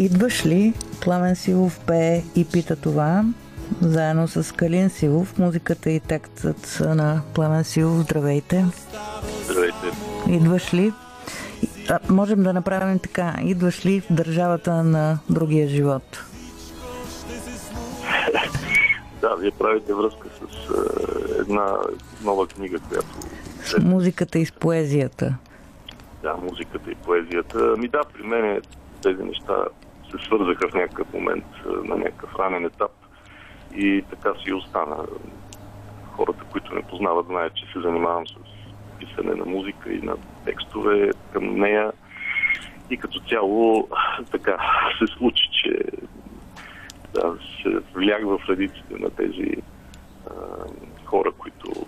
Идваш ли? Пламен Силов пее и пита това. Заедно с Калин Силов. Музиката и текстът на Пламен Силов. Здравейте. Здравейте. Идваш ли? А, можем да направим така. Идваш ли в държавата на другия живот? да, вие правите връзка с е, една нова книга, която... С музиката и с поезията. Да, музиката и поезията. Ами да, при мен тези неща се свързаха в някакъв момент, на някакъв ранен етап и така си остана. Хората, които не познават, знаят, че се занимавам с писане на музика и на текстове към нея. И като цяло така се случи, че да, се влях в редиците на тези а, хора, които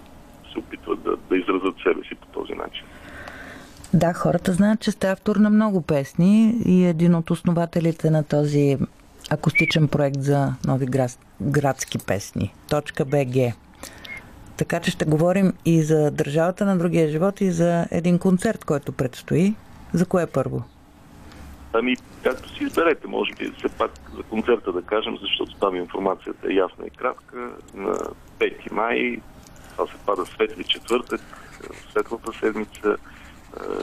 се опитват да, да изразят себе си по този начин. Да, хората знаят, че сте автор на много песни и един от основателите на този акустичен проект за нови град, градски песни. .bg. Така че ще говорим и за държавата на другия живот и за един концерт, който предстои. За кое първо? Ами, както си изберете, може би все пак за концерта да кажем, защото там информацията е ясна и кратка. На 5 май, това се пада светли четвъртък, светлата седмица,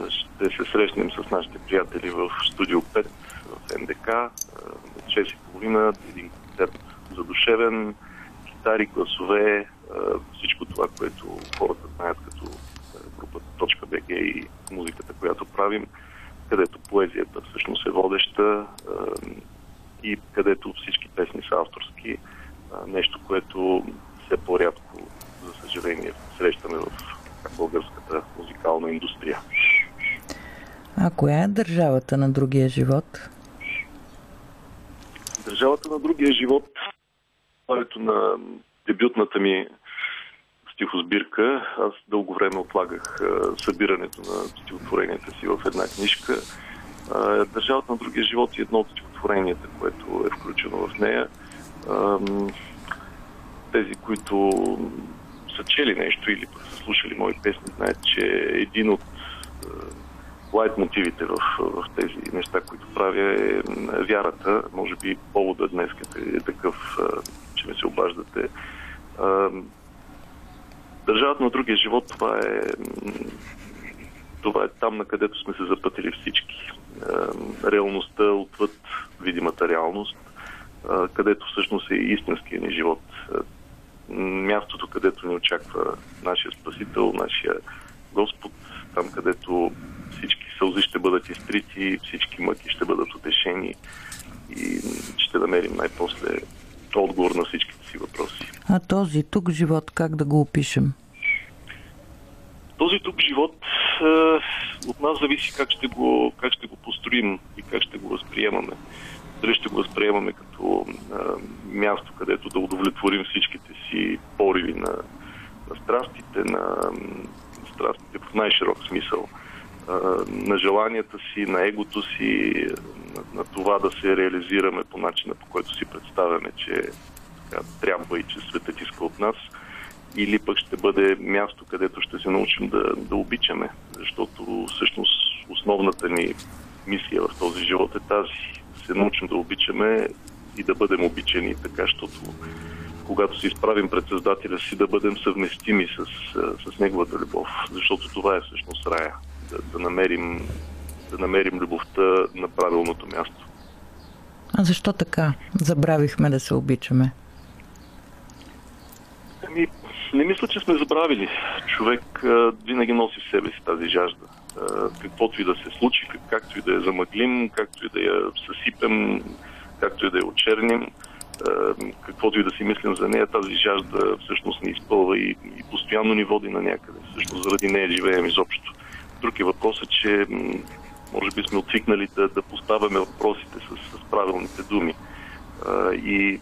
ще се срещнем с нашите приятели в студио 5 в НДК от 6.30, един концерт задушевен, китари, гласове, всичко това, което хората знаят като групата .bg и музиката, която правим, където поезията всъщност е водеща и където всички песни са авторски. Нещо, което все по-рядко, за съжаление, срещаме в българската музикална индустрия. А коя е държавата на другия живот? Държавата на другия живот, правето на дебютната ми стихосбирка, аз дълго време отлагах събирането на стихотворенията си в една книжка. Държавата на другия живот е едно от стихотворенията, което е включено в нея. Тези, които са чели нещо или са слушали мои песни, знаят, че един от лайт мотивите в, в тези неща, които правя е вярата. Може би повода днес е такъв, че ме се обаждате. Държавата на другия живот, това е, това е там, на където сме се запътили всички. Реалността отвъд видимата реалност, където всъщност е истинския ни живот. Мястото, където ни очаква нашия Спасител, нашия Господ, там където всички сълзи ще бъдат изтрити, всички мъки ще бъдат утешени и ще намерим най-после отговор на всичките си въпроси. А този тук живот, как да го опишем? Този тук живот е, от нас зависи как ще, го, как ще го построим и как ще го възприемаме. Дали ще го възприемаме като е, място, където да удовлетворим всичките си пориви на, на страстите, на страстите в най-широк смисъл, е, на желанията си, на егото си, на, на това да се реализираме по начина, по който си представяме, че така, трябва и че светът иска от нас, или пък ще бъде място, където ще се научим да, да обичаме, защото всъщност основната ни мисия в този живот е тази. Да се научим да обичаме и да бъдем обичани, така, защото когато се изправим пред Създателя си, да бъдем съвместими с, с Неговата любов, защото това е всъщност рая. Да, да, намерим, да намерим любовта на правилното място. А защо така? Забравихме да се обичаме. Ами, не мисля, че сме забравили. Човек а, винаги носи в себе си тази жажда. Каквото и да се случи, как, както и да я замъглим, както и да я съсипем, както и да я очерним, каквото и да си мислим за нея, тази жажда всъщност ни изпълва и, и постоянно ни води на някъде. Всъщност заради нея живеем изобщо. Друг е въпросът, че може би сме отвикнали да, да поставяме въпросите с, с правилните думи. И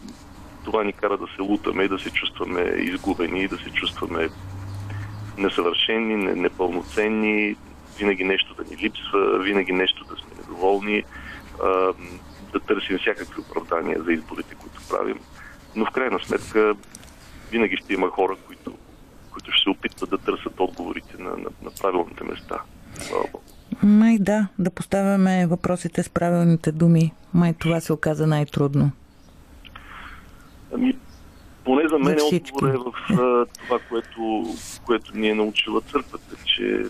това ни кара да се лутаме и да се чувстваме изгубени и да се чувстваме несъвършени, непълноценни, винаги нещо да ни липсва, винаги нещо да сме недоволни, да търсим всякакви оправдания за изборите, които правим. Но в крайна сметка винаги ще има хора, които, които ще се опитват да търсят отговорите на, на, на правилните места. Май да, да поставяме въпросите с правилните думи Май това се оказа най-трудно. Ами, поне за мен отговор е в това, което, което ни е научила църквата, че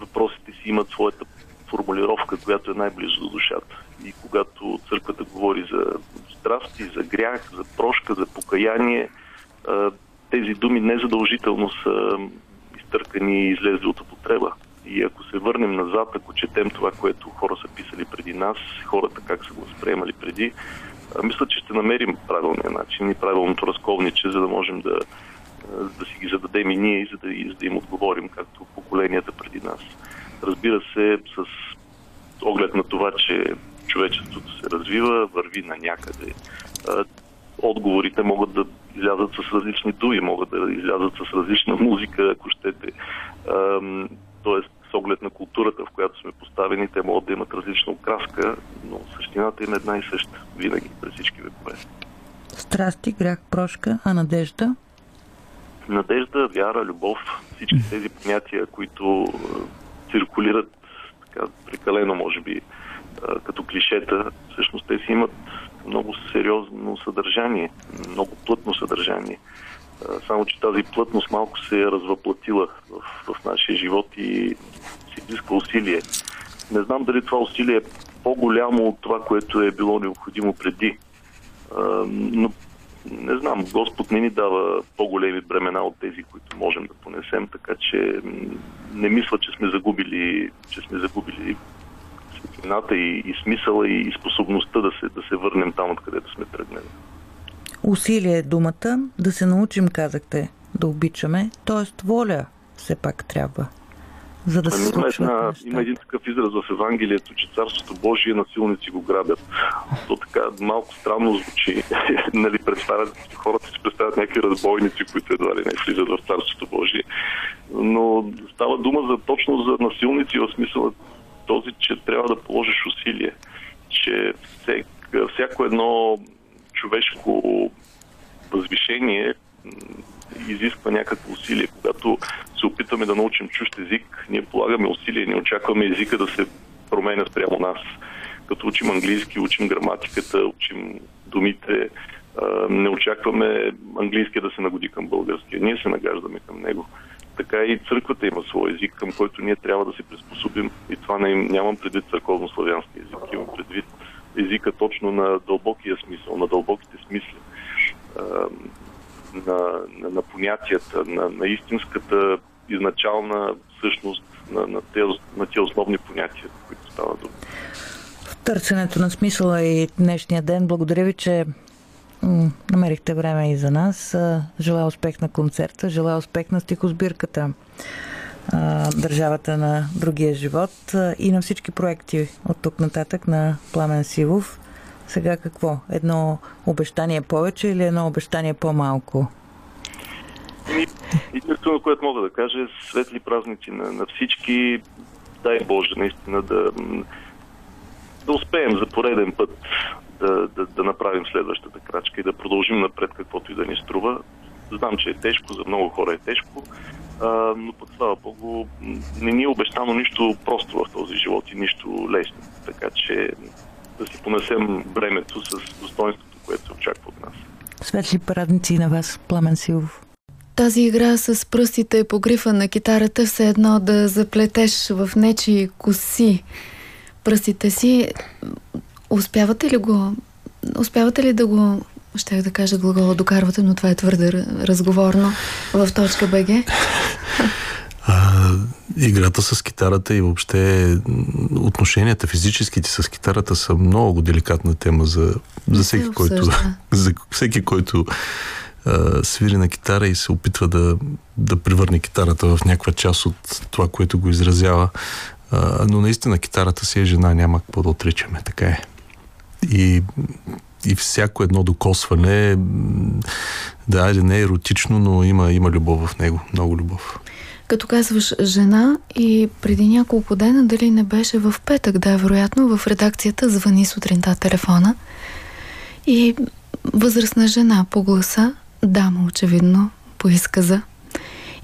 въпросите си имат своята формулировка, която е най-близо до душата. И когато църквата говори за страсти, за грях, за прошка, за покаяние, тези думи незадължително са изтъркани и излезли от употреба. И ако се върнем назад, ако четем това, което хора са писали преди нас, хората как са го възприемали преди, мисля, че ще намерим правилния начин и правилното разковниче, за да можем да, да си ги зададем и ние за да, и за да им отговорим, както поколенията преди нас. Разбира се, с оглед на това, че човечеството се развива, върви на някъде. Отговорите могат да излязат с различни думи, могат да излязат с различна музика, ако щете. Тоест, с оглед на културата, в която сме поставени, те могат да имат различна окраска, но същината им е една и съща, винаги, през всички векове. Страсти, грях, прошка, а надежда? Надежда, вяра, любов, всички тези понятия, които циркулират така, прекалено, може би, като клишета, всъщност те си имат много сериозно съдържание, много плътно съдържание. Само, че тази плътност малко се е развъплатила в, в нашия живот и се изисква усилие. Не знам дали това усилие е по-голямо от това, което е било необходимо преди. Но не знам, Господ не ни дава по-големи бремена от тези, които можем да понесем, така че не мисля, че сме загубили, че сме загубили светлината и, и смисъла и, способността да се, да се върнем там, откъдето сме тръгнали. Усилие е думата, да се научим, казахте, да обичаме, т.е. воля все пак трябва за да се ами, има, една, има един такъв израз в Евангелието, че Царството Божие насилници го грабят. То така малко странно звучи. нали, хората си представят някакви разбойници, които едва ли не влизат в Царството Божие. Но става дума за точно за насилници в смисъл този, че трябва да положиш усилие. Че всек, всяко едно човешко възвишение изисква някакво усилие. Когато се опитваме да научим чужд език, ние полагаме усилия, не очакваме езика да се променя спрямо нас. Като учим английски, учим граматиката, учим думите, не очакваме английския да се нагоди към българския. Ние се нагаждаме към него. Така и църквата има свой език, към който ние трябва да се приспособим. И това не, нямам предвид църковно-славянски език, имам предвид езика точно на дълбокия смисъл, на дълбоките смисли на, на, на понятията, на, на истинската изначална същност на, на, тези, на тези основни понятия, които става дума. В търсенето на смисъла и днешния ден, благодаря ви, че намерихте време и за нас. Желая успех на концерта, желая успех на стихосбирката Държавата на другия живот и на всички проекти от тук нататък на Пламен Сивов. Сега какво? Едно обещание повече или едно обещание по-малко? единственото, което мога да кажа е светли празници на, на всички. Дай Боже, наистина да, да успеем за пореден път да, да, да направим следващата крачка и да продължим напред каквото и да ни струва. Знам, че е тежко, за много хора е тежко, а, но пък слава Богу, не ни е обещано нищо просто в този живот и нищо лесно. Така че да си понесем времето с достоинството, което се очаква от нас. Светли празници на вас, Пламен Силов. Тази игра с пръстите по грифа на китарата, все едно да заплетеш в нечи коси пръстите си. Успявате ли го? Успявате ли да го Щях да кажа глагола докарвате, но това е твърде разговорно в точка БГ. А, играта с китарата и въобще отношенията физическите с китарата са много деликатна тема за, за всеки, който, за всеки, който а, свири на китара и се опитва да, да превърне китарата в някаква част от това, което го изразява. А, но наистина китарата си е жена, няма какво да отричаме, така е. И и всяко едно докосване, да, не е еротично, но има, има любов в него, много любов. Като казваш жена и преди няколко дена, дали не беше в петък, да, вероятно, в редакцията звъни сутринта телефона и възрастна жена по гласа, дама очевидно, по изказа,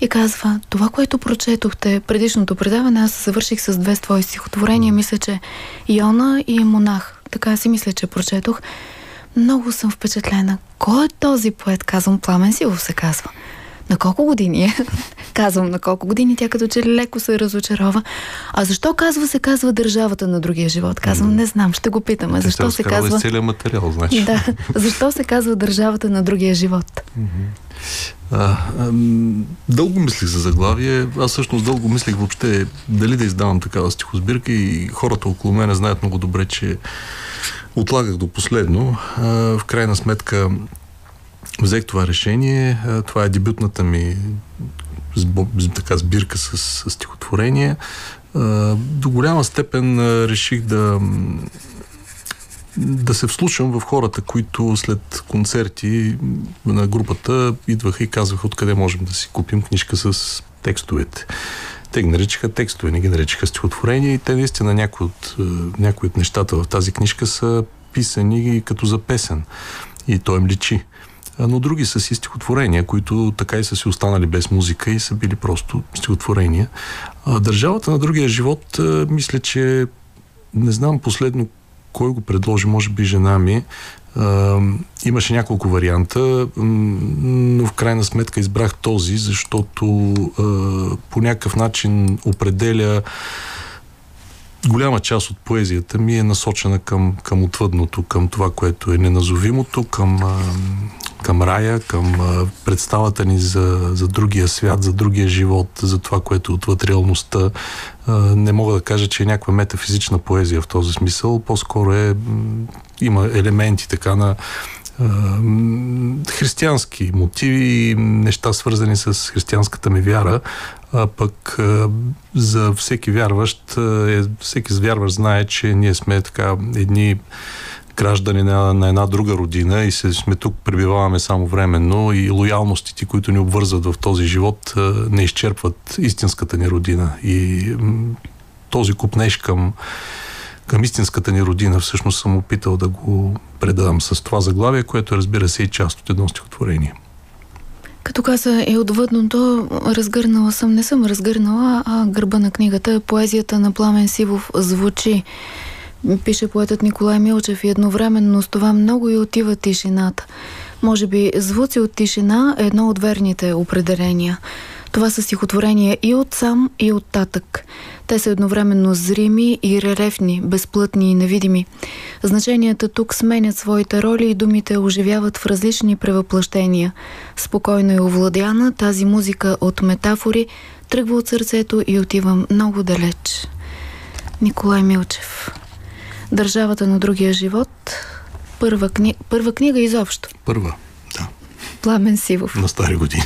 и казва, това, което прочетохте предишното предаване, аз завърших с две твои стихотворения, мисля, че Йона и Монах. така си мисля, че прочетох. Много съм впечатлена. Кой е този поет? Казвам Пламен Силов се казва. На колко години е? Казвам на колко години, тя като че леко се разочарова. А защо казва се казва държавата на другия живот? Казвам, не знам, ще го питам. А защо се казва... целият материал, значи. Да, защо се казва държавата на другия живот? А, а, дълго мислих за заглавие. Аз всъщност дълго мислих въобще дали да издавам такава стихосбирка и хората около мене знаят много добре, че отлагах до последно. А, в крайна сметка взех това решение. Това е дебютната ми така сбирка с, с стихотворение. До голяма степен реших да да се вслушам в хората, които след концерти на групата идваха и казваха откъде можем да си купим книжка с текстовете. Те ги наричаха текстове, не ги наричаха стихотворения и те наистина някои от, някои от нещата в тази книжка са писани като за песен. И то им личи но други са си стихотворения, които така и са си останали без музика и са били просто стихотворения. Държавата на другия живот, мисля, че не знам последно кой го предложи, може би жена ми. имаше няколко варианта, но в крайна сметка избрах този, защото по някакъв начин определя голяма част от поезията ми е насочена към, към отвъдното, към това, което е неназовимото, към към рая, към представата ни за, за другия свят, за другия живот, за това, което отвъд реалността. Не мога да кажа, че е някаква метафизична поезия в този смисъл. По-скоро е, има елементи така на християнски мотиви, неща свързани с християнската ми вяра, а пък за всеки вярващ, е, всеки вярващ знае, че ние сме така едни граждани на, на една друга родина и се, сме тук, пребиваваме само временно и лоялностите, които ни обвързват в този живот, не изчерпват истинската ни родина. И този купнеж към, към истинската ни родина всъщност съм опитал да го предам с това заглавие, което разбира се и част от едно стихотворение. Като каза е отвъдното, разгърнала съм, не съм разгърнала, а гърба на книгата, поезията на Пламен Сивов звучи пише поетът Николай Милчев и едновременно с това много и отива тишината. Може би звуци от тишина е едно от верните определения. Това са стихотворения и от сам, и от татък. Те са едновременно зрими и релефни, безплътни и невидими. Значенията тук сменят своите роли и думите оживяват в различни превъплъщения. Спокойно и овладяна, тази музика от метафори тръгва от сърцето и отива много далеч. Николай Милчев Държавата на другия живот. Първа, кни... Първа книга изобщо. Първа, да. Пламен Сивов. На стари години.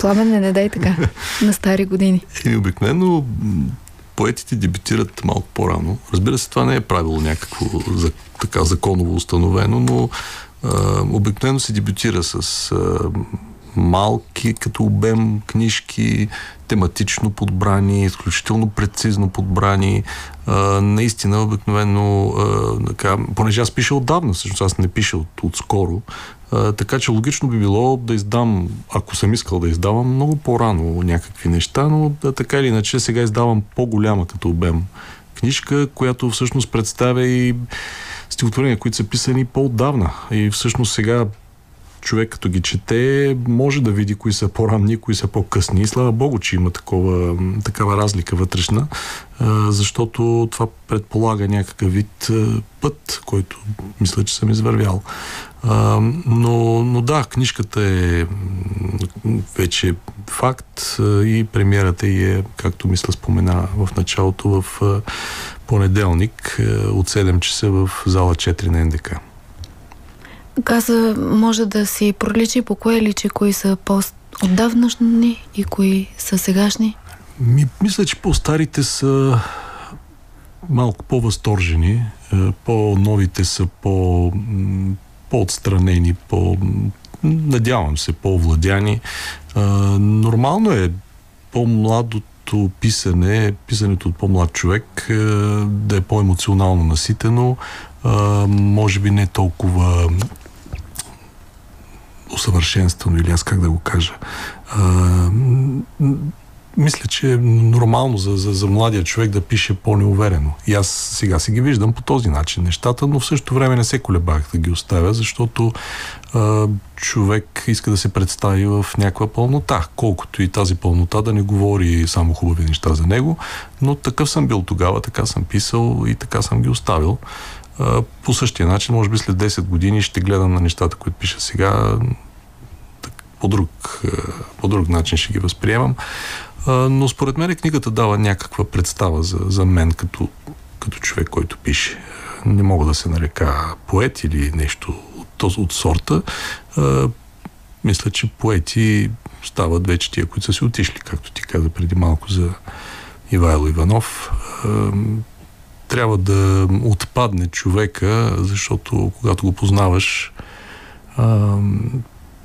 Пламен не, не дай така. На стари години. И обикновено поетите дебютират малко по-рано. Разбира се, това не е правило някакво за, така законово установено, но а, обикновено се дебютира с а, малки като обем книжки, тематично подбрани, изключително прецизно подбрани. А, наистина, обикновено, а, така, понеже аз пиша отдавна, всъщност аз не пиша от, отскоро, а, така че логично би било да издам, ако съм искал да издавам, много по-рано някакви неща, но да, така или иначе сега издавам по-голяма като обем книжка, която всъщност представя и стихотворения, които са писани по-отдавна. И всъщност сега човек като ги чете, може да види кои са по-ранни, кои са по-късни. Слава Богу, че има такова, такава разлика вътрешна, защото това предполага някакъв вид път, който мисля, че съм извървял. Но, но да, книжката е вече факт и премиерата е, както мисля спомена в началото, в понеделник от 7 часа в зала 4 на НДК. Каза, може да си проличи по кое личи, кои са по-отдавнашни и кои са сегашни? Ми, мисля, че по-старите са малко по-възторжени, е, по-новите са по, по-отстранени, по, надявам се, по-овладяни. Е, нормално е по-младото писане, писането от по-млад човек е, да е по-емоционално наситено, може би не толкова усъвършенствано или аз как да го кажа. А, мисля, че е нормално за, за, за младия човек да пише по-неуверено. И аз сега си ги виждам по този начин нещата, но в същото време не се колебах да ги оставя, защото а, човек иска да се представи в някаква пълнота, колкото и тази пълнота да не говори само хубави неща за него, но такъв съм бил тогава, така съм писал и така съм ги оставил. По същия начин, може би след 10 години ще гледам на нещата, които пиша сега, по друг, по друг начин ще ги възприемам. Но според мен книгата дава някаква представа за, за мен като, като човек, който пише. Не мога да се нарека поет или нещо от, от сорта. Мисля, че поети стават вече тия, които са си отишли, както ти каза преди малко за Ивайло Иванов. Трябва да отпадне човека, защото когато го познаваш,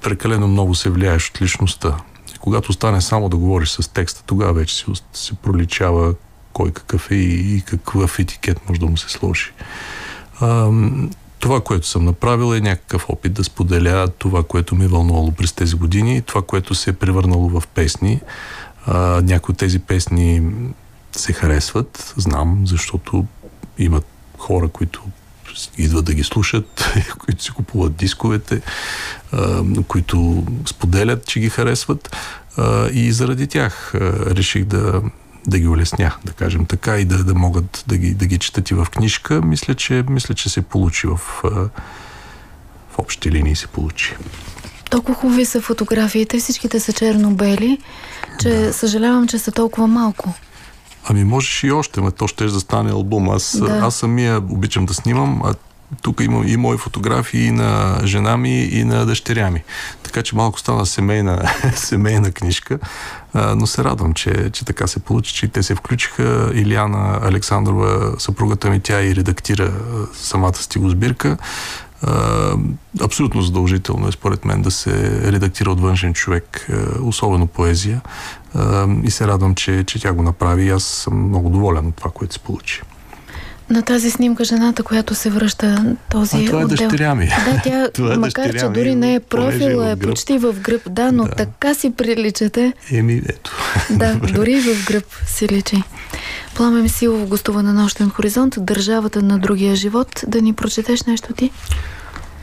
прекалено много се влияеш от личността. Когато стане само да говориш с текста, тогава вече се, се проличава кой какъв е и, и какъв етикет може да му се сложи. А, това, което съм направил е някакъв опит да споделя това, което ми е вълнувало през тези години, това, което се е превърнало в песни. А, някои от тези песни се харесват, знам, защото имат хора, които идват да ги слушат, които си купуват дисковете, които споделят, че ги харесват. И заради тях реших да, да ги улесня, да кажем така, и да, да могат да ги, да ги четат и в книжка. Мисля, че, мисля, че се получи в, в общи линии се получи. Толкова хубави са фотографиите, всичките са черно-бели, че да. съжалявам, че са толкова малко. Ами можеш и още, ме то ще да стане албум. Аз, да. аз самия обичам да снимам, а тук има и мои фотографии и на жена ми, и на дъщеря ми. Така че малко стана семейна, семейна книжка, а, но се радвам, че, че така се получи, че те се включиха. Илиана Александрова, съпругата ми, тя и редактира самата стилосбирка. Uh, абсолютно задължително е според мен да се редактира от външен човек, особено поезия. И се радвам, че, че тя го направи и аз съм много доволен от това, което се получи. На тази снимка жената, която се връща този а, това е отдел. дъщеря ми. Да, тя, това е макар че дори не е профил, е, е почти в гръб. Да, но да. така си приличате. Еми, ето. Да, дори в гръб си личи. Пламен Силов гостува на Нощен хоризонт, държавата на другия живот. Да ни прочетеш нещо ти?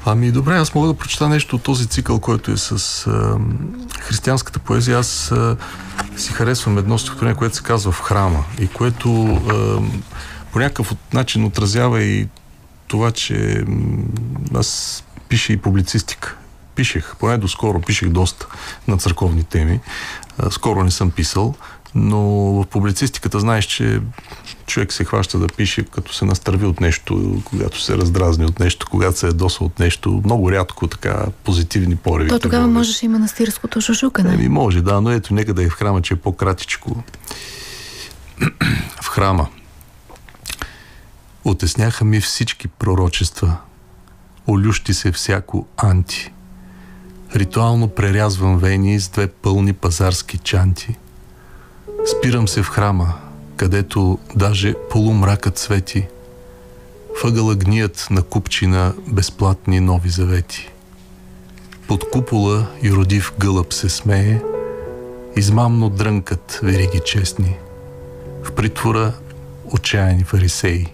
Ами добре, аз мога да прочета нещо от този цикъл, който е с а, християнската поезия. Аз а, си харесвам едно стихотворение, което се казва в храма и което а, по някакъв начин отразява и това, че аз пише и публицистика. Пишех, поне доскоро пишех доста на църковни теми. Скоро не съм писал, но в публицистиката знаеш, че човек се хваща да пише, като се настърви от нещо, когато се раздразни от нещо, когато се ядоса от нещо. Много рядко така позитивни пореви. То тогава можеш и манастирското шушукане. Еми може, да, но ето, нека да е в храма, че е по-кратичко. в храма. Отесняха ми всички пророчества. Олющи се всяко анти. Ритуално прерязвам вени с две пълни пазарски чанти. Спирам се в храма, където даже полумракът свети. Въгъла гният на купчина безплатни нови завети. Под купола и родив гълъб се смее, измамно дрънкат вериги честни. В притвора отчаяни фарисеи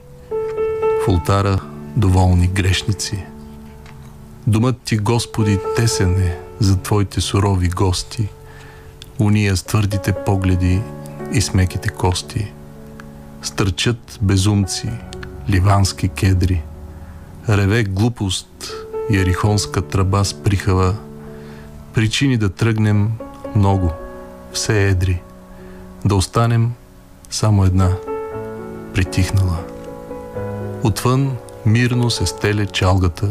в ултара доволни грешници. Думът ти, Господи, тесен е за Твоите сурови гости, уния с твърдите погледи и смеките кости. Стърчат безумци, ливански кедри, реве глупост, ярихонска тръба с прихава, причини да тръгнем много, все едри, да останем само една, притихнала. Отвън мирно се стеле чалгата.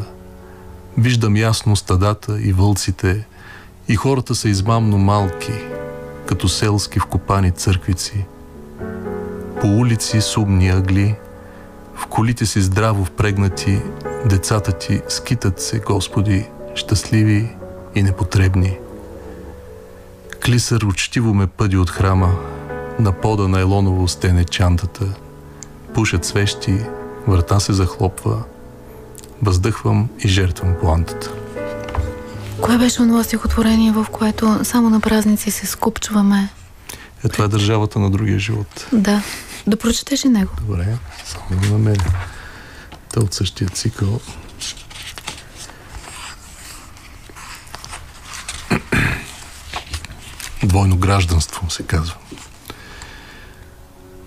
Виждам ясно стадата и вълците, и хората са измамно малки, като селски вкопани църквици. По улици сумни ъгли, в колите си здраво впрегнати, децата ти скитат се, Господи, щастливи и непотребни. Клисър учтиво ме пъди от храма, на пода на елоново стене чантата, пушат свещи, врата се захлопва, въздъхвам и жертвам плантата. Кое беше онова стихотворение, в което само на празници се скупчваме? Е, това е държавата на другия живот. Да. Да прочетеш и него. Добре, само да намеря. Та от същия цикъл. Двойно гражданство се казва.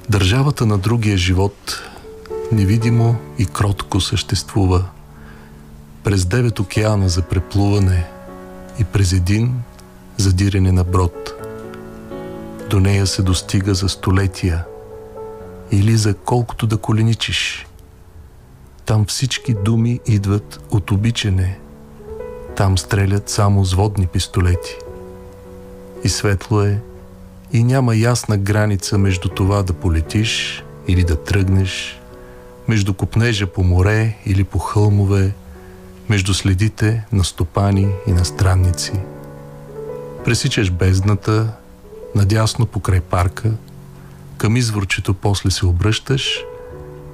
Държавата на другия живот невидимо и кротко съществува през девет океана за преплуване и през един задирене на брод. До нея се достига за столетия или за колкото да коленичиш. Там всички думи идват от обичане. Там стрелят само с водни пистолети. И светло е, и няма ясна граница между това да полетиш или да тръгнеш, между купнежа по море или по хълмове, между следите на стопани и на странници. Пресичаш бездната, надясно покрай парка, към изворчето после се обръщаш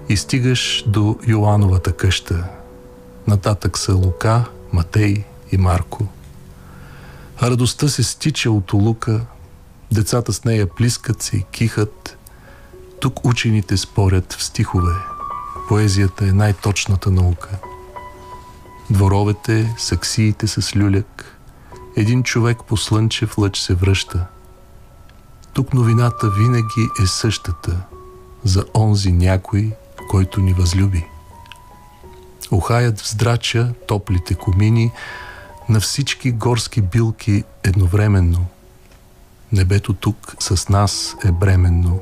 и стигаш до Йоановата къща. Нататък са Лука, Матей и Марко. Радостта се стича от Лука, децата с нея плискат се и кихат. Тук учените спорят в стихове. Поезията е най-точната наука. Дворовете, саксиите с люляк. Един човек по слънчев лъч се връща. Тук новината винаги е същата за онзи някой, който ни възлюби. Охаят вздрача топлите комини на всички горски билки едновременно. Небето тук с нас е бременно,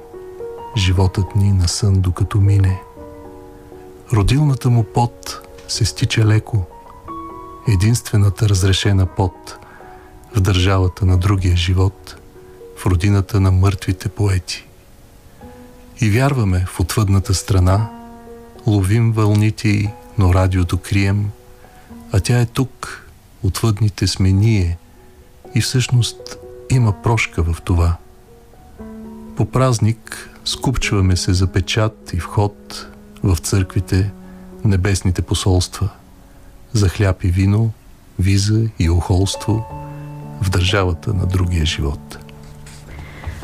животът ни на сън докато мине. Родилната му пот се стича леко, единствената разрешена пот в държавата на другия живот, в родината на мъртвите поети. И вярваме в отвъдната страна, ловим вълните й, но радиото крием, а тя е тук, отвъдните сме ние, и всъщност има прошка в това. По празник скупчваме се за печат и вход в църквите, небесните посолства, за хляб и вино, виза и охолство в държавата на другия живот.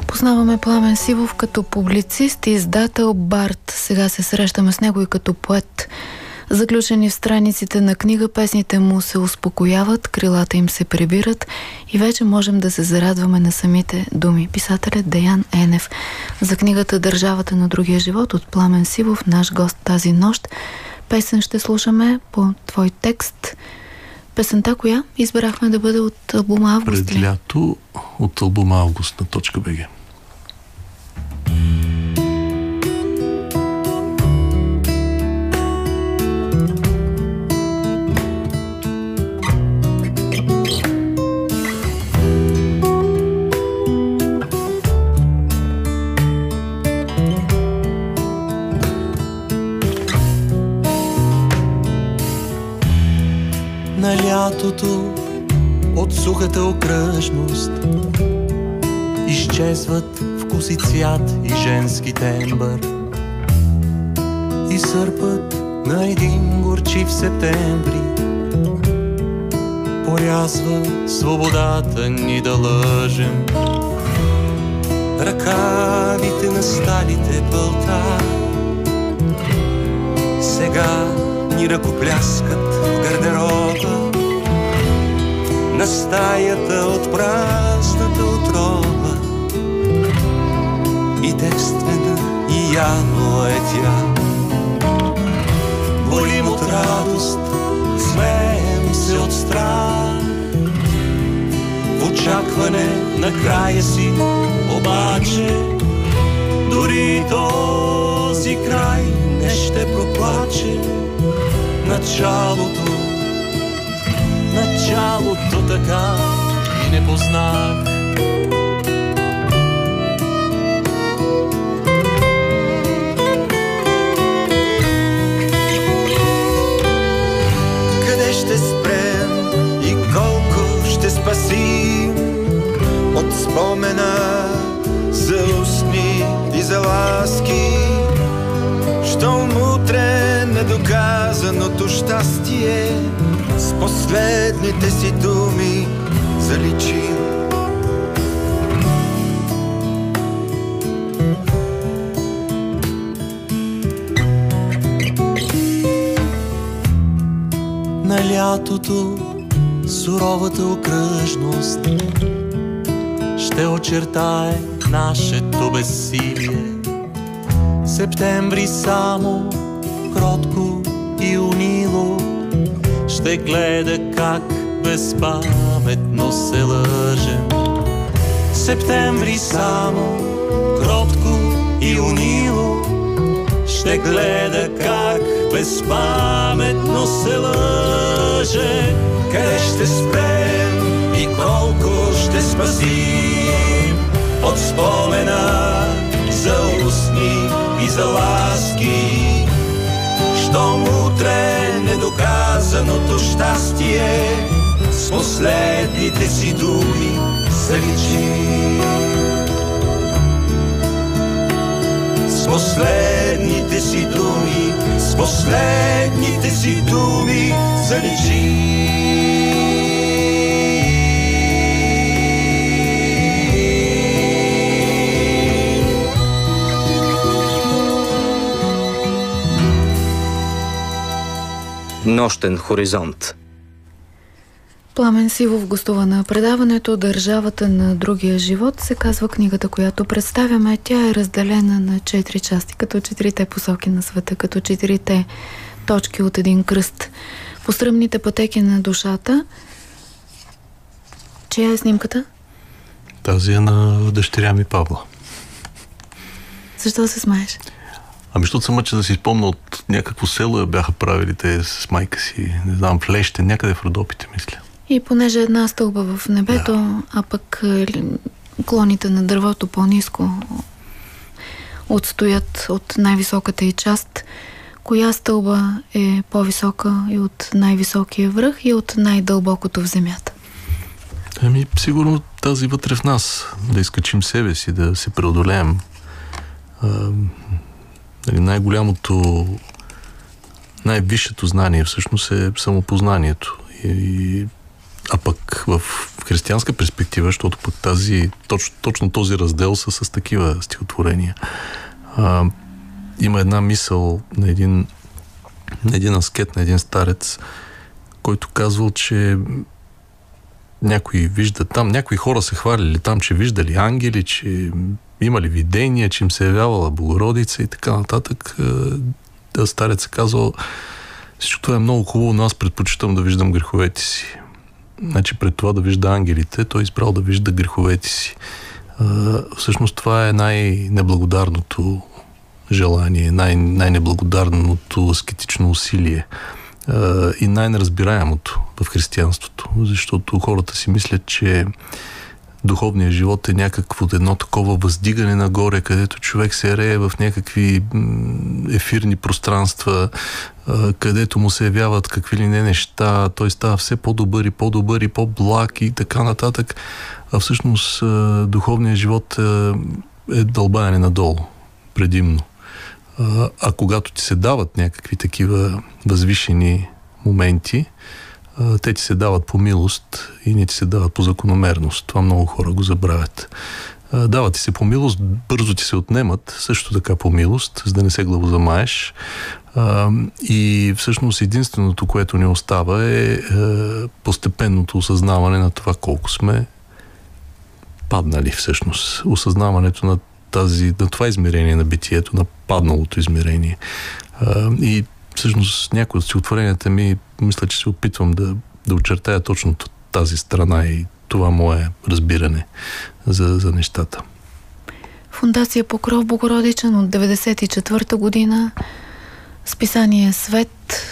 Познаваме Пламен Сивов като публицист и издател Барт. Сега се срещаме с него и като поет. Заключени в страниците на книга, песните му се успокояват, крилата им се прибират и вече можем да се зарадваме на самите думи. Писателят Деян Енев за книгата Държавата на другия живот от Пламен Сивов, наш гост тази нощ. Песен ще слушаме по твой текст. Песента, коя избрахме да бъде от албума Август? Пред лято от албума Август на точка БГ. На лятото от сухата окръжност. Изчезват вкус и цвят и женски тембър. И сърпът на един горчив септември порязва свободата ни да лъжем. Ръкавите на сталите пълта сега ни ръкопляскат в гардероба на стаята от празната отрова и девствена и явно е тя. Болим от радост, смеем се от страх. Очакване на края си, обаче дори този край не ще проплаче. Началото, началото така и не познах. Къде ще спрем и колко ще спасим от спомена за устни и за ласки? Щом утре недоказаното щастие с последните си думи заличим. На лятото суровата окръжност ще очертае нашето безсилие. Септември само кротко и унило ще гледа как безпаметно се лъжем. Септември само кротко и унило ще гледа как безпаметно се лъже. Къде ще спрем и колко ще спасим от спомена за устни и за ласки. Щом утре недоказаното щастие с последните си думи заличи. С последните си думи, с последните си думи заличи. Нощен хоризонт. Пламен Сивов гостува на предаването Държавата на другия живот се казва книгата, която представяме. Тя е разделена на четири части, като четирите посоки на света, като четирите точки от един кръст. По стръмните пътеки на душата. Чия е снимката? Тази е на дъщеря ми Павла. Защо се смееш? Ами, защото съм мъча да си спомня от някакво село бяха правили те с майка си, не знам, в Леще, някъде в Родопите, мисля. И понеже една стълба в небето, да. а пък е, клоните на дървото по-низко отстоят от най-високата и част, коя стълба е по-висока и от най-високия връх и от най-дълбокото в земята? Ами, сигурно тази вътре в нас, да изкачим себе си, да се преодолеем. Най-голямото, най-висшето знание всъщност е самопознанието. И, а пък в християнска перспектива, защото пък тази, точно, точно този раздел са с такива стихотворения. А, има една мисъл на един, на един аскет, на един старец, който казвал, че някои виждат там, някои хора се хвалили там, че виждали ангели, че имали видения, че им се е явявала Богородица и така нататък. Да, старец е казал, всичко това е много хубаво, но аз предпочитам да виждам греховете си. Значи пред това да вижда ангелите, той е избрал да вижда греховете си. Всъщност това е най-неблагодарното желание, най- най-неблагодарното аскетично усилие и най-неразбираемото в християнството, защото хората си мислят, че духовният живот е някакво едно такова въздигане нагоре, където човек се рее в някакви ефирни пространства, където му се явяват какви ли не неща, той става все по-добър и по-добър и по-благ и така нататък. А всъщност духовният живот е дълбаяне надолу, предимно. А когато ти се дават някакви такива възвишени моменти, те ти се дават по милост и не ти се дават по закономерност. Това много хора го забравят. Дават ти се по милост, бързо ти се отнемат, също така по милост, за да не се главозамаеш. И всъщност единственото, което ни остава е постепенното осъзнаване на това колко сме паднали всъщност. Осъзнаването на, тази, на това измерение на битието, на падналото измерение. И всъщност някои от стихотворенията ми, мисля, че се опитвам да, да очертая точно тази страна и това мое разбиране за, за нещата. Фундация Покров Богородичен от 94-та година, списание Свет,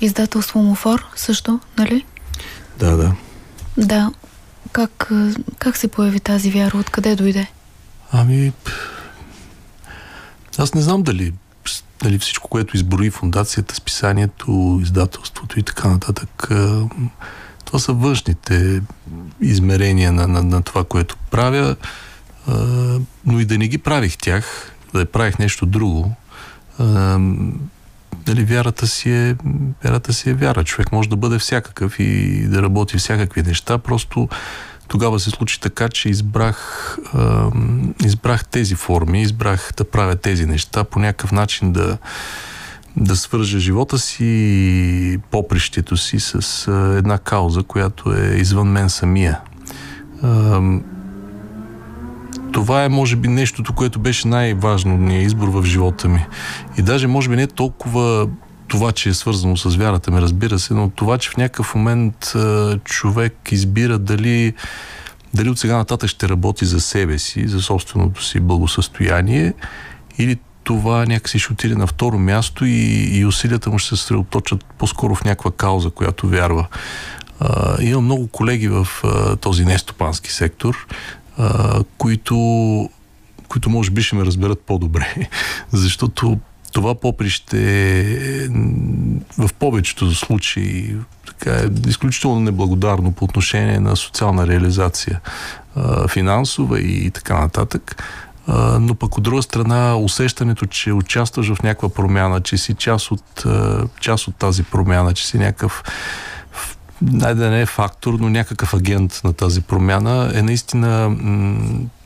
издателство Мофор също, нали? Да, да. Да. Как, как се появи тази вяра? Откъде дойде? Ами, аз не знам дали нали, всичко, което изброи фундацията, списанието, издателството и така нататък. Това са външните измерения на, на, на това, което правя, но и да не ги правих тях, да правих нещо друго. Нали, вярата си, е, вярата си е вяра. Човек може да бъде всякакъв и да работи всякакви неща. Просто тогава се случи така, че избрах, а, избрах тези форми, избрах да правя тези неща, по някакъв начин да, да свържа живота си и попрището си с една кауза, която е извън мен самия. Това е, може би, нещото, което беше най-важният избор в живота ми. И даже, може би, не толкова това, че е свързано с вярата ми, разбира се, но това, че в някакъв момент човек избира дали дали от сега нататък ще работи за себе си, за собственото си благосъстояние или това някакси ще отиде на второ място и, и усилията му ще се съсредоточат по-скоро в някаква кауза, която вярва. А, има много колеги в а, този нестопански сектор, а, които, които може би ще ме разберат по-добре, защото това поприще в повечето случаи така, е изключително неблагодарно по отношение на социална реализация, финансова и така нататък. Но пък от друга страна усещането, че участваш в някаква промяна, че си част от, част от тази промяна, че си някакъв най да не е фактор, но някакъв агент на тази промяна е наистина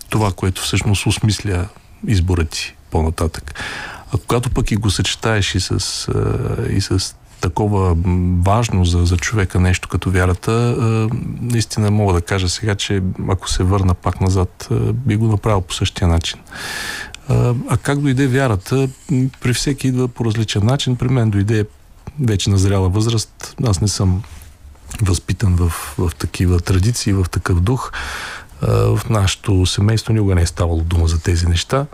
това, което всъщност осмисля избора ти по-нататък. А когато пък и го съчетаеш и с, и с такова важно за, за човека нещо като вярата, наистина мога да кажа сега, че ако се върна пак назад, би го направил по същия начин. А как дойде вярата? При всеки идва по различен начин. При мен дойде вече на зряла възраст. Аз не съм възпитан в, в такива традиции, в такъв дух. В нашето семейство никога не е ставало дума за тези неща.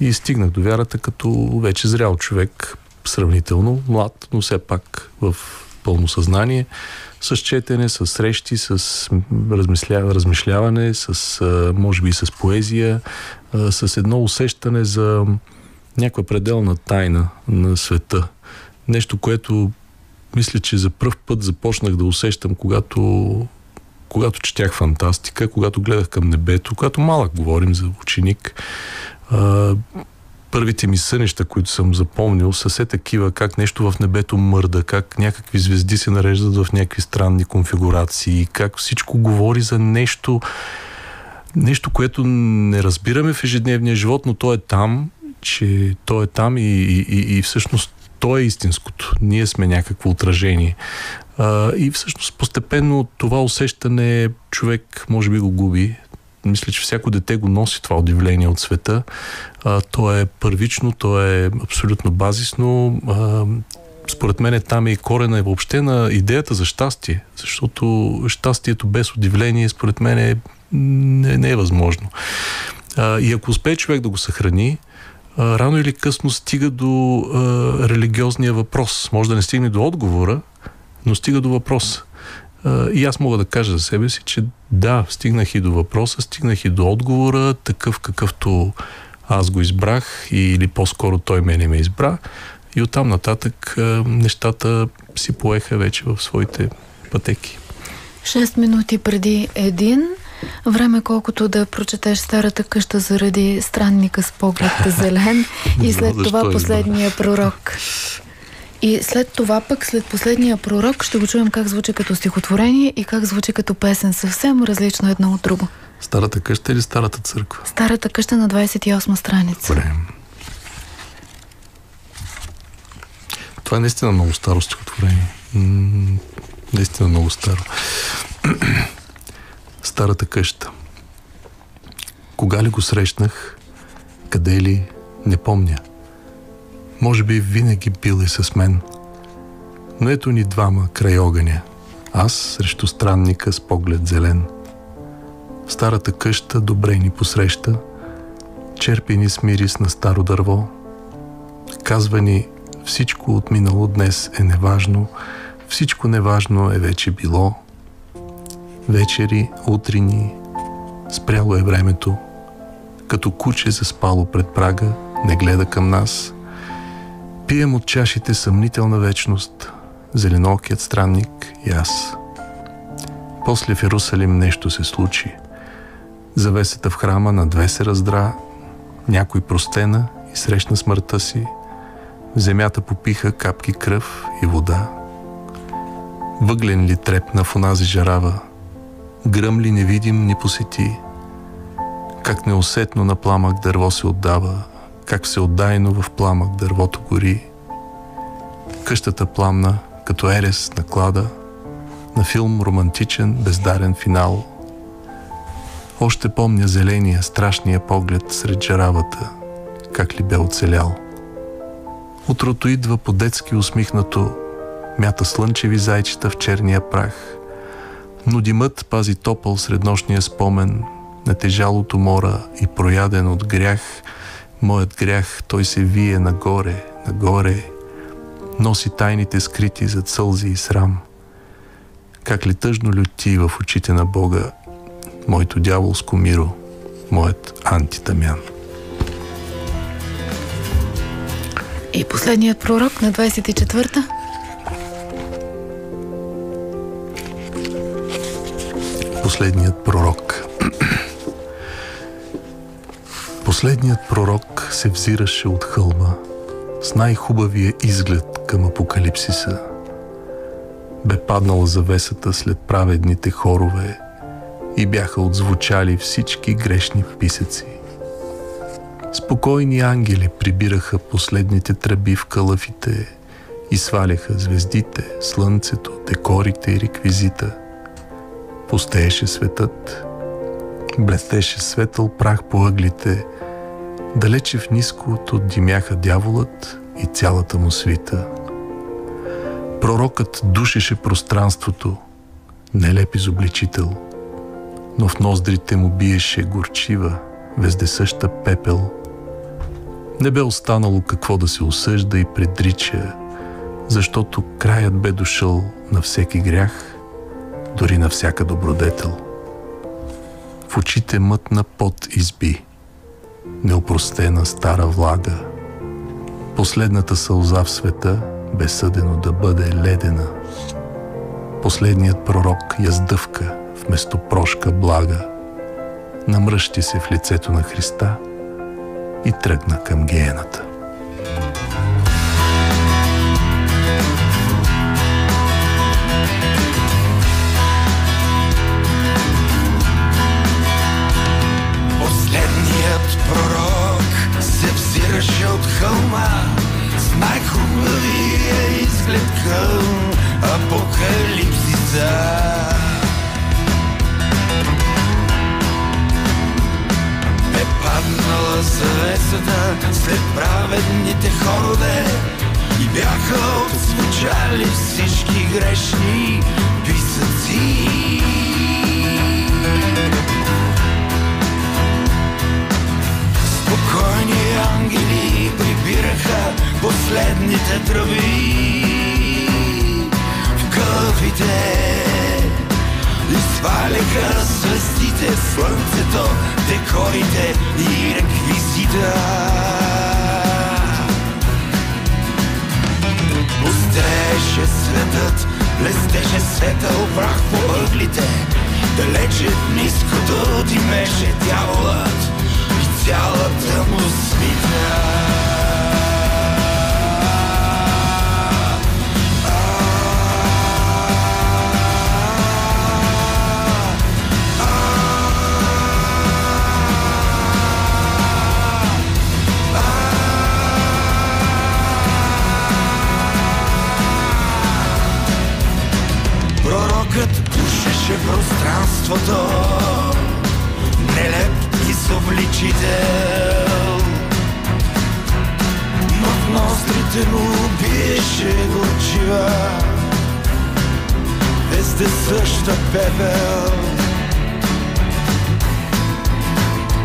И стигнах до вярата като вече зрял човек, сравнително млад, но все пак в пълно съзнание, с четене, с срещи, с размисля... размишляване, с, може би с поезия, с едно усещане за някаква пределна тайна на света. Нещо, което мисля, че за първ път започнах да усещам, когато когато четях фантастика, когато гледах към небето, когато малък говорим за ученик, първите ми сънища, които съм запомнил, са все такива, как нещо в небето мърда, как някакви звезди се нареждат в някакви странни конфигурации, как всичко говори за нещо, нещо, което не разбираме в ежедневния живот, но то е там, че то е там и, и, и, и всъщност то е истинското. Ние сме някакво отражение. А, и всъщност постепенно това усещане човек може би го губи мисля, че всяко дете го носи това удивление от света. А, то е първично, то е абсолютно базисно. А, според мен там е и корена и въобще на идеята за щастие, защото щастието без удивление, според мен, е, не, не е възможно. А, и ако успее човек да го съхрани, а, рано или късно стига до а, религиозния въпрос. Може да не стигне до отговора, но стига до въпроса. И аз мога да кажа за себе си, че да, стигнах и до въпроса, стигнах и до отговора, такъв какъвто аз го избрах или по-скоро той мене ме избра. И оттам нататък нещата си поеха вече в своите пътеки. Шест минути преди един. Време колкото да прочетеш старата къща заради странника с поглед зелен и след това последния пророк. И след това пък, след последния пророк, ще го чуем как звучи като стихотворение и как звучи като песен. Съвсем различно едно от друго. Старата къща или старата църква? Старата къща на 28 страница. Добре. Това е наистина много старо стихотворение. М- наистина много старо. Старата къща. Кога ли го срещнах? Къде ли? Не помня. Може би винаги бил е с мен. Но ето ни двама край огъня. Аз срещу странника с поглед зелен. В старата къща добре ни посреща, черпи ни с мирис на старо дърво. Казва ни, всичко от минало днес е неважно, всичко неважно е вече било. Вечери, утрини, спряло е времето, като куче заспало пред прага, не гледа към нас – Пием от чашите съмнителна вечност, зеленокият странник и аз. После в Иерусалим нещо се случи. Завесата в храма на две се раздра, някой простена и срещна смъртта си. В земята попиха капки кръв и вода. Въглен ли трепна в онази жарава, гръм ли невидим ни посети, как неусетно на пламък дърво се отдава, как се отдайно в пламък дървото гори. Къщата пламна, като ерес на клада, на филм романтичен, бездарен финал. Още помня зеления, страшния поглед сред жаравата, как ли бе оцелял. Утрото идва по-детски усмихнато, мята слънчеви зайчета в черния прах, но димът пази топъл среднощния спомен на тежалото мора и прояден от грях, моят грях, той се вие нагоре, нагоре, носи тайните скрити зад сълзи и срам. Как ли тъжно люти в очите на Бога, моето дяволско миро, моят антитамян. И последният пророк на 24-та? Последният пророк. Последният пророк се взираше от хълма с най-хубавия изглед към апокалипсиса. Бе паднала завесата след праведните хорове и бяха отзвучали всички грешни писъци. Спокойни ангели прибираха последните тръби в кълъфите и сваляха звездите, слънцето, декорите и реквизита. Пустееше светът, блестеше светъл прах по ъглите, далече в ниското димяха дяволът и цялата му свита. Пророкът душеше пространството, нелеп изобличител, но в ноздрите му биеше горчива, вездесъща пепел – не бе останало какво да се осъжда и предрича, защото краят бе дошъл на всеки грях, дори на всяка добродетел. В очите мътна пот изби, неопростена стара влага. Последната сълза в света бе съдено да бъде ледена. Последният пророк яздъвка вместо прошка блага. Намръщи се в лицето на Христа – и тръгна към гиената. Изглед към апокалипсиса. паднала завесата след праведните хорове и бяха отзвучали всички грешни писъци. Спокойни ангели прибираха последните тръби в кълвите и сваляха звездите, слънцето, декорите и реквизита. Пустееше светът, блестеше светъл прах по ъглите, далече ниското димеше дяволът и цялата му свита. Пространството. Нелеп и Но в нострите му беше горчива Везде съща пепел.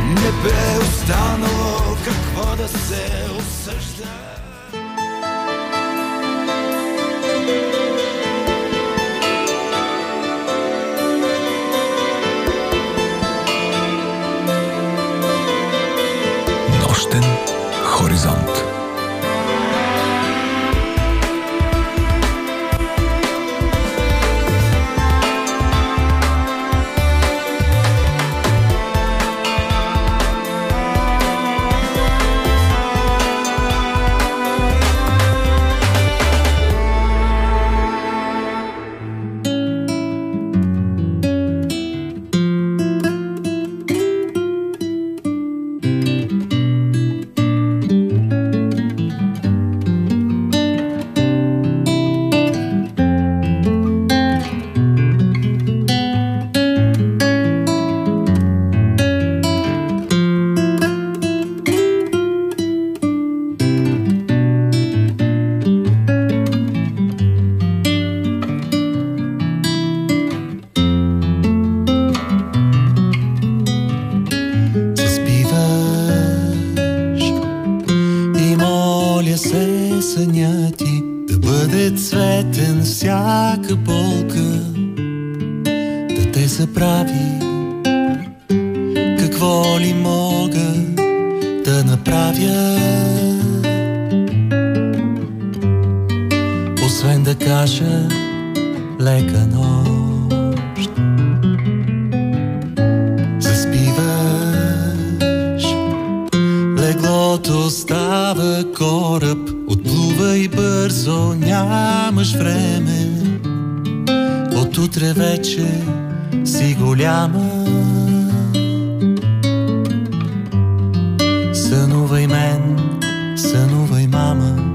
Не бе останало какво да се осъжда От утре вече си голяма. Сънувай мен, сънувай мама.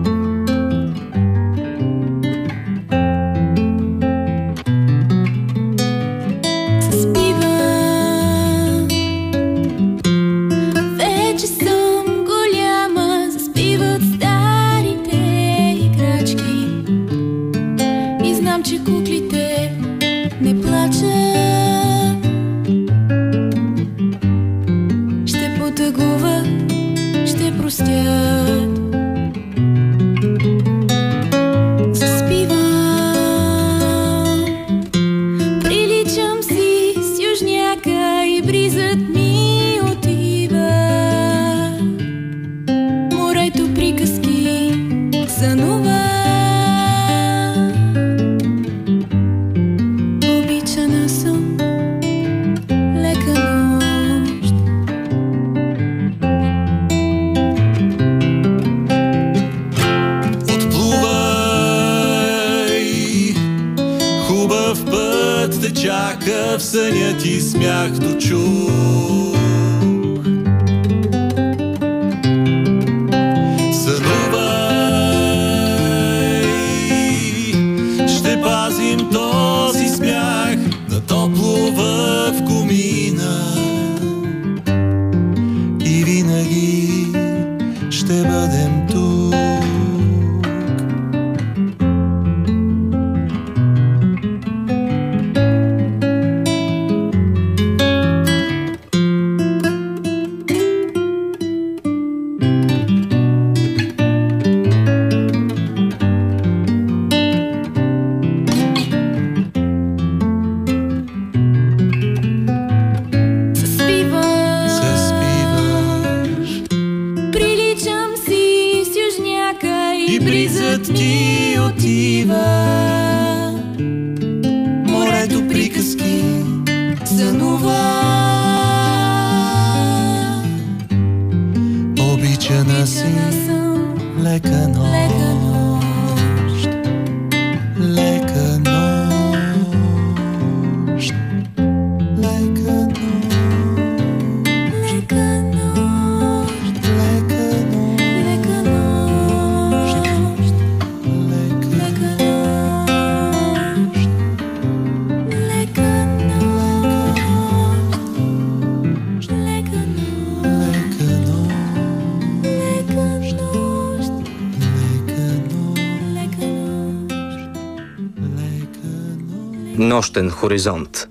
Нощен хоризонт.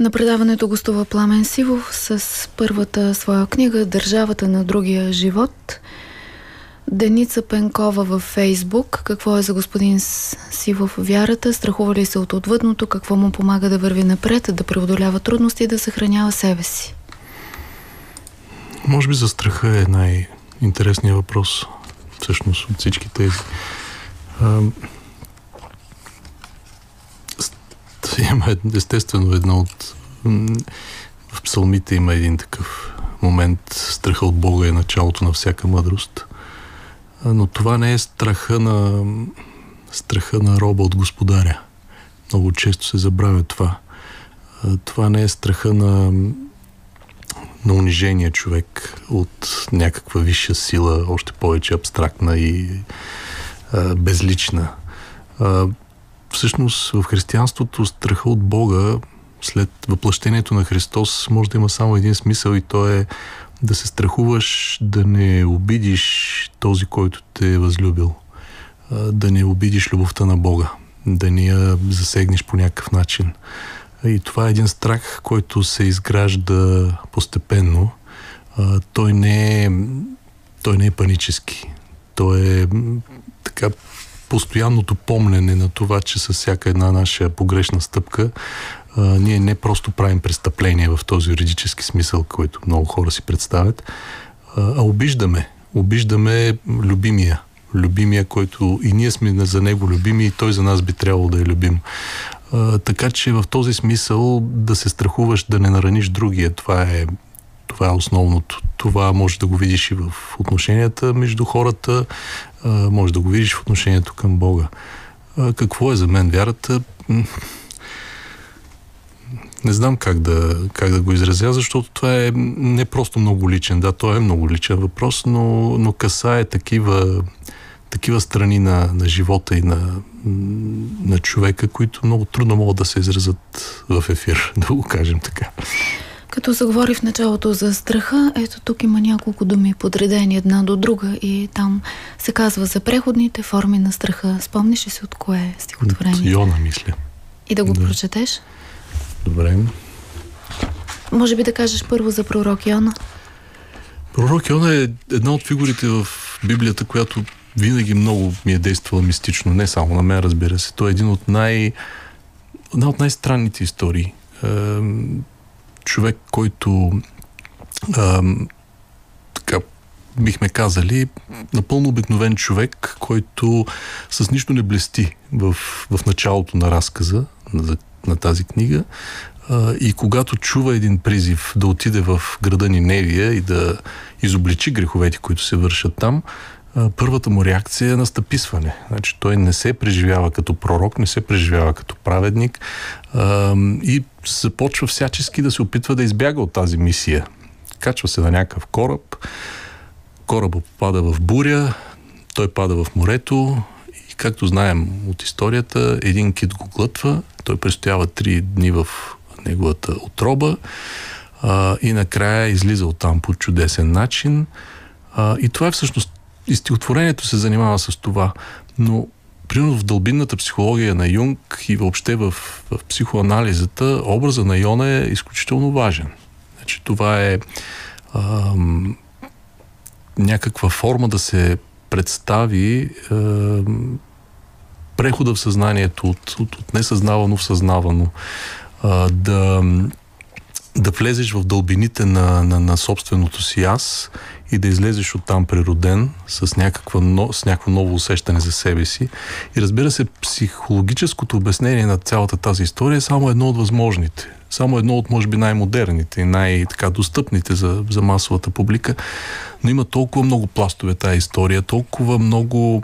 На предаването гостува Пламен Сивов с първата своя книга «Държавата на другия живот». Деница Пенкова във Фейсбук. Какво е за господин Сивов вярата? Страхува ли се от отвъдното? Какво му помага да върви напред, да преодолява трудности и да съхранява себе си? Може би за страха е най-интересният въпрос, всъщност, от всички тези. А, с- има ед- естествено едно от... В псалмите има един такъв момент. Страха от Бога е началото на всяка мъдрост. Но това не е страха на страха на роба от господаря. Много често се забравя това. Това не е страха на на унижения човек от някаква висша сила, още повече абстрактна и а, безлична. А, всъщност в християнството страха от Бога след въплъщението на Христос може да има само един смисъл и то е да се страхуваш да не обидиш този, който те е възлюбил. Да не обидиш любовта на Бога. Да не я засегнеш по някакъв начин. И това е един страх, който се изгражда постепенно. Той, не е, той не е панически. Той е така постоянното помнене на това, че с всяка една наша погрешна стъпка а, ние не просто правим престъпление в този юридически смисъл, който много хора си представят, а, а обиждаме. Обиждаме любимия. Любимия, който и ние сме за него любими и той за нас би трябвало да е любим. А, така че в този смисъл да се страхуваш да не нараниш другия, това е, това е основното. Това може да го видиш и в отношенията между хората, може да го видиш в отношението към Бога. Какво е за мен вярата? Не знам как да, как да го изразя, защото това е не просто много личен. Да, той е много личен въпрос, но, но касае такива, такива страни на, на живота и на, на човека, които много трудно могат да се изразят в ефир, да го кажем така. Като заговори в началото за страха, ето тук има няколко думи подредени една до друга и там се казва за преходните форми на страха. Спомниш ли си от кое стихотворение? От Йона, мисля. И да го Да. прочетеш? Добре. Може би да кажеш първо за пророк Йона. Пророк Йона е една от фигурите в Библията, която винаги много ми е действала мистично. Не само на мен, разбира се. Той е един от най... една от най-странните истории. Човек, който ем, така бихме казали, напълно обикновен човек, който с нищо не блести в, в началото на разказа на, на тази книга. А, и когато чува един призив да отиде в града Ниневия и да изобличи греховете, които се вършат там, а, първата му реакция е на стъписване. Значи той не се преживява като пророк, не се преживява като праведник а, и започва всячески да се опитва да избяга от тази мисия. Качва се на някакъв кораб, кораба попада в буря, той пада в морето и както знаем от историята, един кит го глътва, той престоява три дни в неговата отроба а, и накрая излиза оттам по чудесен начин. А, и това е всъщност, и стихотворението се занимава с това, но примерно в дълбинната психология на Юнг и въобще в, в психоанализата, образа на Йона е изключително важен. Значи това е ам, някаква форма да се представи е, прехода в съзнанието от, от, от несъзнавано в съзнавано. Е, да, да влезеш в дълбините на, на, на собственото си аз и да излезеш оттам природен с, някаква, с някакво ново усещане за себе си. И разбира се, психологическото обяснение на цялата тази история е само едно от възможните. Само едно от, може би, най-модерните и най-така достъпните за, за масовата публика. Но има толкова много пластове тази история, толкова много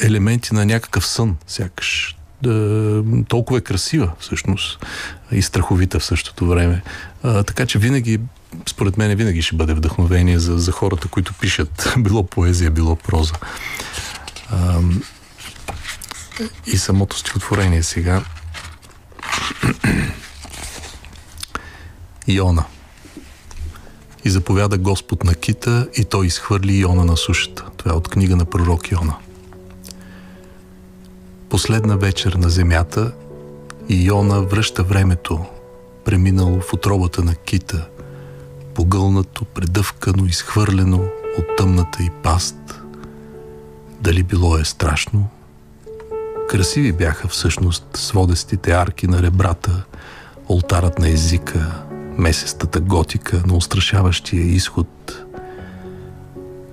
елементи на някакъв сън, сякаш. Да, толкова е красива, всъщност, и страховита в същото време. А, така че винаги, според мен, винаги ще бъде вдъхновение за, за хората, които пишат, било поезия, било проза. А, и самото стихотворение сега. Иона. И заповяда Господ на кита и той изхвърли Иона на сушата. Това е от книга на пророк Иона. Последна вечер на земята и Иона връща времето, преминало в отробата на кита, погълнато, предъвкано, изхвърлено от тъмната и паст. Дали било е страшно? Красиви бяха всъщност сводестите арки на ребрата, олтарът на езика, месестата готика на устрашаващия изход.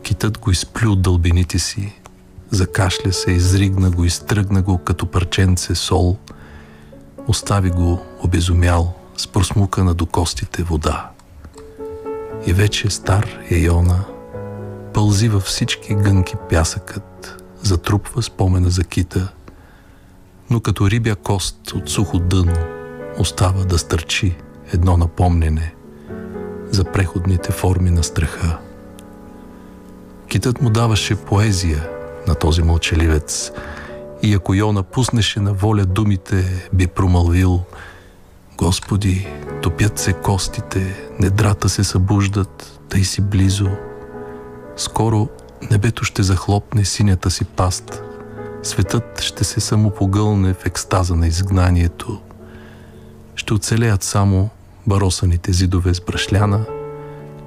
Китът го изплю от дълбините си, закашля се, изригна го, изтръгна го като парченце сол, остави го обезумял с просмукана до костите вода. И вече стар Ейона пълзи във всички гънки пясъкът, затрупва спомена за кита, но като рибя кост от сухо дъно остава да стърчи едно напомнене за преходните форми на страха. Китът му даваше поезия на този мълчаливец и ако Йона пуснеше на воля думите, би промълвил Господи, топят се костите, недрата се събуждат, тъй си близо. Скоро небето ще захлопне синята си паст, светът ще се самопогълне в екстаза на изгнанието. Ще оцелеят само баросаните зидове с брашляна,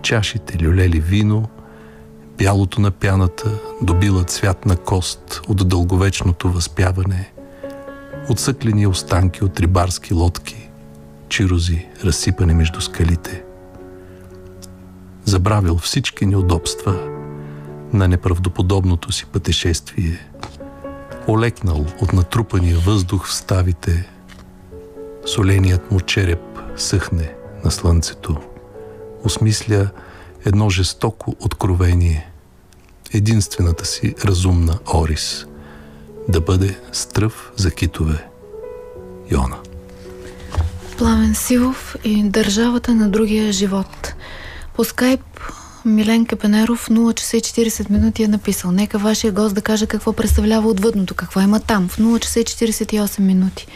чашите люлели вино, бялото на пяната добила цвят на кост от дълговечното възпяване, отсъклени останки от рибарски лодки, чирози, разсипани между скалите. Забравил всички неудобства на неправдоподобното си пътешествие, олекнал от натрупания въздух в ставите, соленият му череп съхне на слънцето, осмисля едно жестоко откровение, единствената си разумна Орис, да бъде стръв за китове. Йона. Пламен Силов и държавата на другия живот. По скайп Милен Капенеров 0 часа и 40 минути е написал. Нека вашия гост да каже какво представлява отвъдното, какво има там в 0 часа и 48 минути.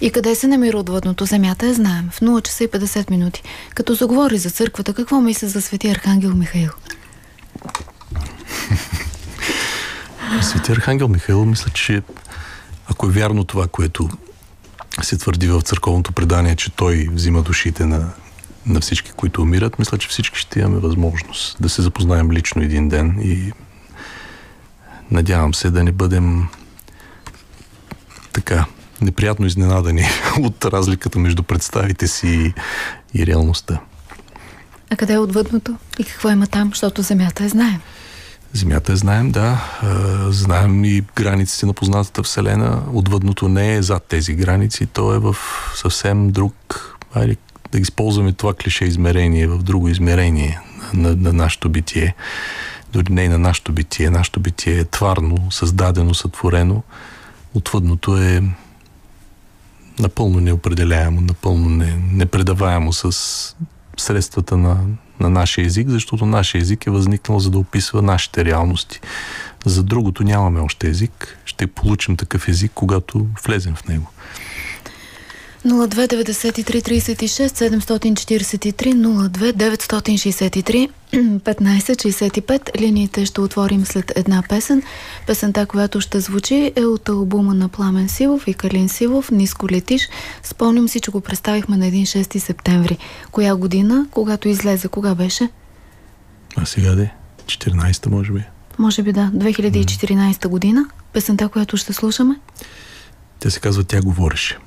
И къде се намира отвъдното, земята я знаем. В 0 часа и 50 минути. Като заговори за църквата, какво мисли за свети Архангел Михаил? Свети Архангел Михаил, мисля, че ако е вярно това, което се твърди в църковното предание, че той взима душите на, на всички, които умират, мисля, че всички ще имаме възможност да се запознаем лично един ден и надявам се да не бъдем така неприятно изненадани от разликата между представите си и реалността. А къде е отвъдното? И какво има там? Защото земята е знаем. Земята е знаем, да. А, Знаем и границите на познатата Вселена. Отвъдното не е зад тези граници, то е в съвсем друг, айде да използваме това клише измерение, в друго измерение на, на, на нашето битие. Дори не и на нашето битие. Нашето битие е тварно, създадено, сътворено. Отвъдното е напълно неопределяемо, напълно не, непредаваемо с средствата на, на нашия език, защото нашия език е възникнал за да описва нашите реалности. За другото нямаме още език. Ще получим такъв език, когато влезем в него. 0293-36-743, 02-963-1565. Линиите ще отворим след една песен. Песента, която ще звучи е от албума на Пламен Силов и Калин Силов «Ниско летиш». Спомням си, че го представихме на един 6 септември. Коя година, когато излезе, кога беше? А сега де? 14-та, може би. Може би да, 2014 година. Песента, която ще слушаме. Тя се казва Тя говореше.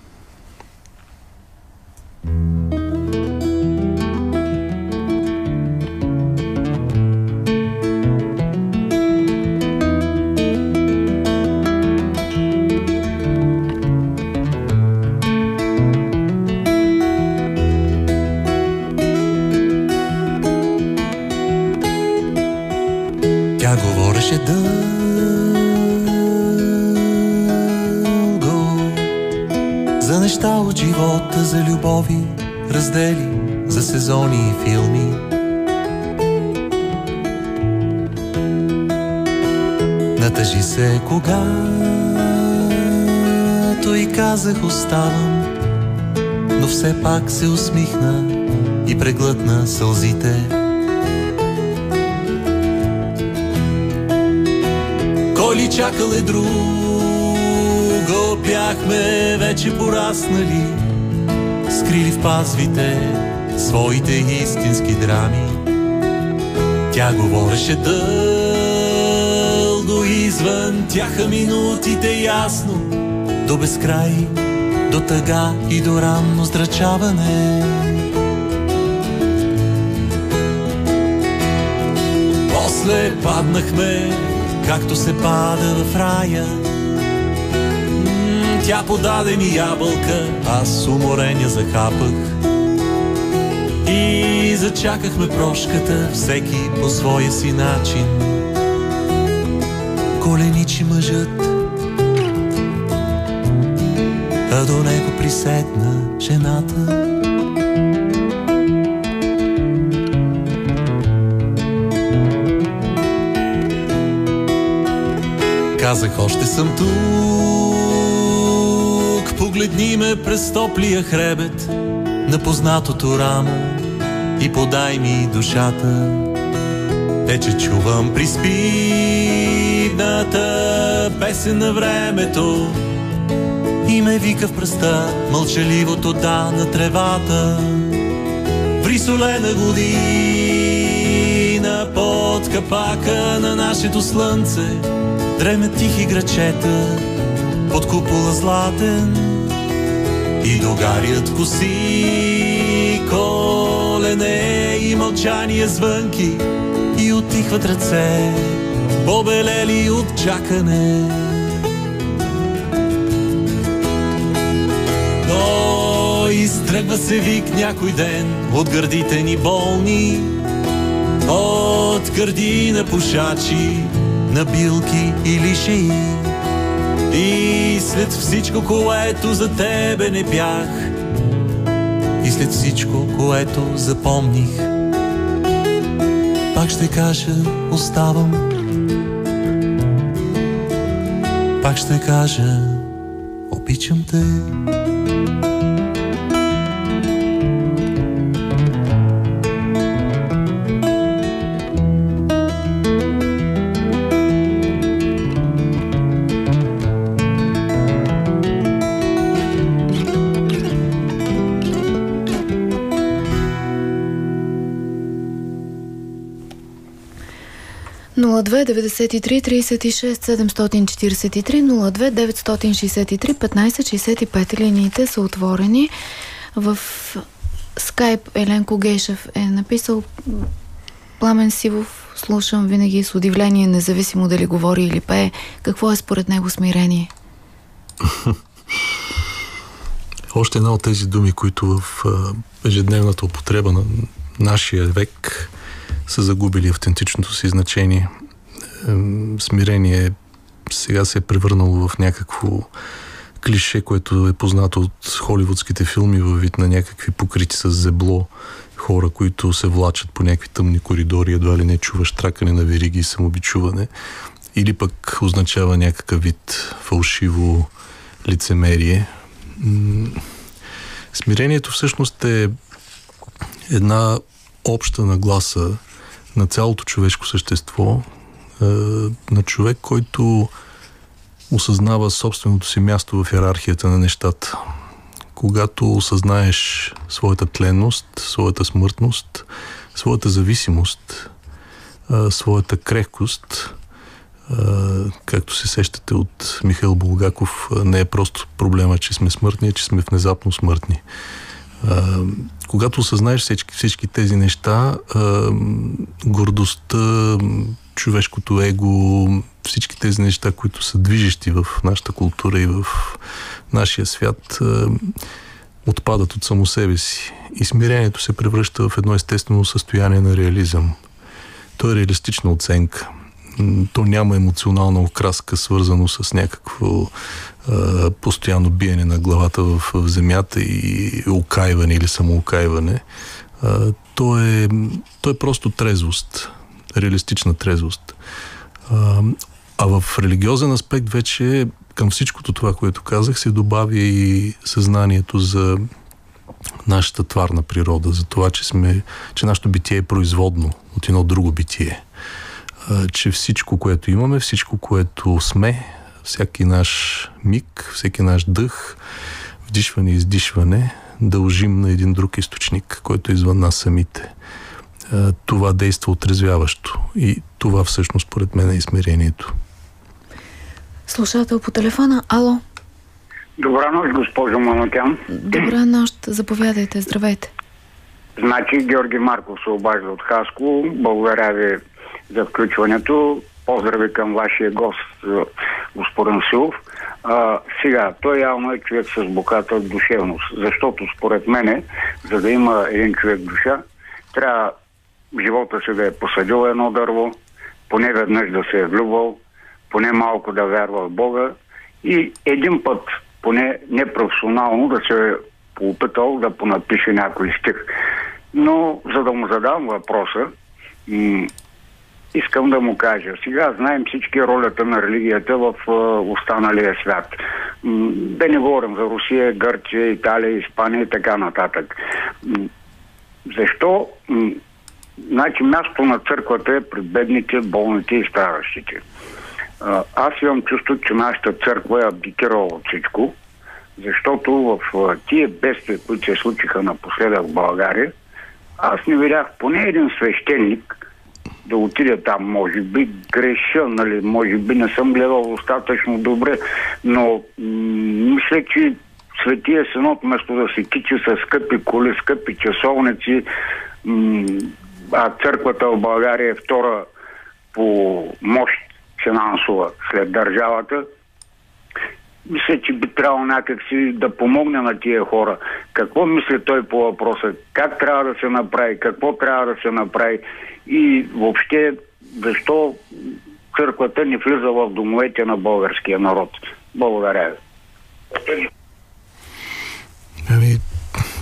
Тя говореше дълго Неща от живота, за любови, раздели За сезони и филми. Натъжи се когато и казах оставам Но все пак се усмихна и преглътна сълзите. Кой ли чакал е друго, бяхме вече пораснали, скрили в пазвите своите истински драми. Тя говореше дълго извън тяха минутите ясно, до безкрай, до тъга и до ранно здрачаване. После паднахме както се пада в рая. Тя подаде ми ябълка, аз уморен я захапах. И зачакахме прошката, всеки по своя си начин. Коленичи мъжът, а до него приседна жената. Казах, още съм тук, погледни ме през топлия хребет на познатото рамо и подай ми душата. Вече чувам приспивната песен на времето и ме вика в пръста мълчаливото да на тревата. В рисолена година под капака на нашето слънце Дремят тихи грачета под купола златен И догарят коси, колене и мълчание звънки И отихват ръце, побелели от чакане. Но изтръгва се вик някой ден от гърдите ни болни От гърди на пушачи, на билки или шеи И след всичко, което за тебе не бях И след всичко, което запомних Пак ще кажа, оставам. Пак ще кажа, обичам те Нула 2 93 36 743 02 963 15 65 линиите са отворени. В скайп Еленко Гешев е написал Пламен Сивов слушам винаги с удивление, независимо дали говори или пее. Какво е според него смирение? Още една от тези думи, които в ежедневната употреба на нашия век са загубили автентичното си значение. Смирение сега се е превърнало в някакво клише, което е познато от холивудските филми във вид на някакви покрити с зебло хора, които се влачат по някакви тъмни коридори, едва ли не чуваш тракане на вериги и самобичуване. Или пък означава някакъв вид фалшиво лицемерие. Смирението всъщност е една обща нагласа на цялото човешко същество, на човек, който осъзнава собственото си място в иерархията на нещата. Когато осъзнаеш своята тленност, своята смъртност, своята зависимост, е, своята крехкост, е, както се сещате от Михаил Булгаков, е, не е просто проблема, че сме смъртни, а че сме внезапно смъртни. Когато осъзнаеш всички, всички тези неща, гордостта, човешкото его, всички тези неща, които са движещи в нашата култура и в нашия свят, а, отпадат от само себе си. И смирението се превръща в едно естествено състояние на реализъм. То е реалистична оценка. То няма емоционална окраска, свързано с някакво а, постоянно биене на главата в, в земята и окайване или самоокайване. А, то, е, то е просто трезвост, реалистична трезвост. А, а в религиозен аспект вече към всичкото това, което казах, се добавя и съзнанието за нашата тварна природа, за това, че, сме, че нашето битие е производно от едно друго битие. А, че всичко, което имаме, всичко, което сме, всяки наш миг, всеки наш дъх, вдишване и издишване, дължим на един друг източник, който е извън нас самите. Това действа отрезвяващо. И това всъщност, според мен, е измерението. Слушател по телефона. Ало. Добра нощ, госпожо Манокян. Добра нощ. Заповядайте. Здравейте. Значи Георги Марков се обажда от Хаско. Благодаря ви за включването. Поздрави към вашия гост, господин Силов. А, сега, той явно е човек с богата душевност, защото според мене, за да има един човек душа, трябва живота си да е посадил едно дърво, поне веднъж да се е влюбвал, поне малко да вярва в Бога и един път, поне непрофесионално, да се е поопитал да понапише някой стих. Но, за да му задам въпроса, м- искам да му кажа. Сега знаем всички ролята на религията в а, останалия свят. М- да не говорим за Русия, Гърция, Италия, Испания и така нататък. М- защо? Значи място на църквата е пред бедните, болните и страдащите. А, Аз имам чувство, че нашата църква е абдикирала от всичко, защото в тия бедствия, които се случиха напоследък в България, аз не видях поне един свещеник да отида там, може би греша, нали, може би не съм гледал достатъчно добре, но м- мисля, че Светия Синод, вместо да се кичи с скъпи коли, скъпи часовници, м- а църквата в България е втора по мощ финансова след държавата, мисля, че би трябвало някакси да помогне на тия хора. Какво мисли той по въпроса? Как трябва да се направи? Какво трябва да се направи? И въобще, защо църквата не влиза в домовете на българския народ? Благодаря ви. Ами,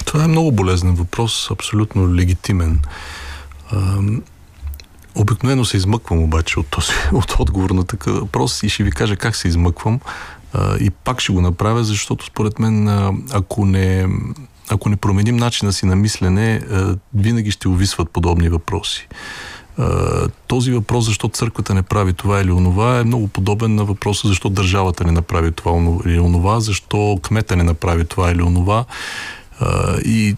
това е много болезнен въпрос, абсолютно легитимен. Обикновено се измъквам обаче от, този, от отговор на такъв въпрос и ще ви кажа как се измъквам. И пак ще го направя, защото според мен, ако не, ако не променим начина си на мислене, винаги ще увисват подобни въпроси. Този въпрос, защо църквата не прави това или онова, е много подобен на въпроса, защо държавата не направи това или онова, защо кмета не направи това или онова. И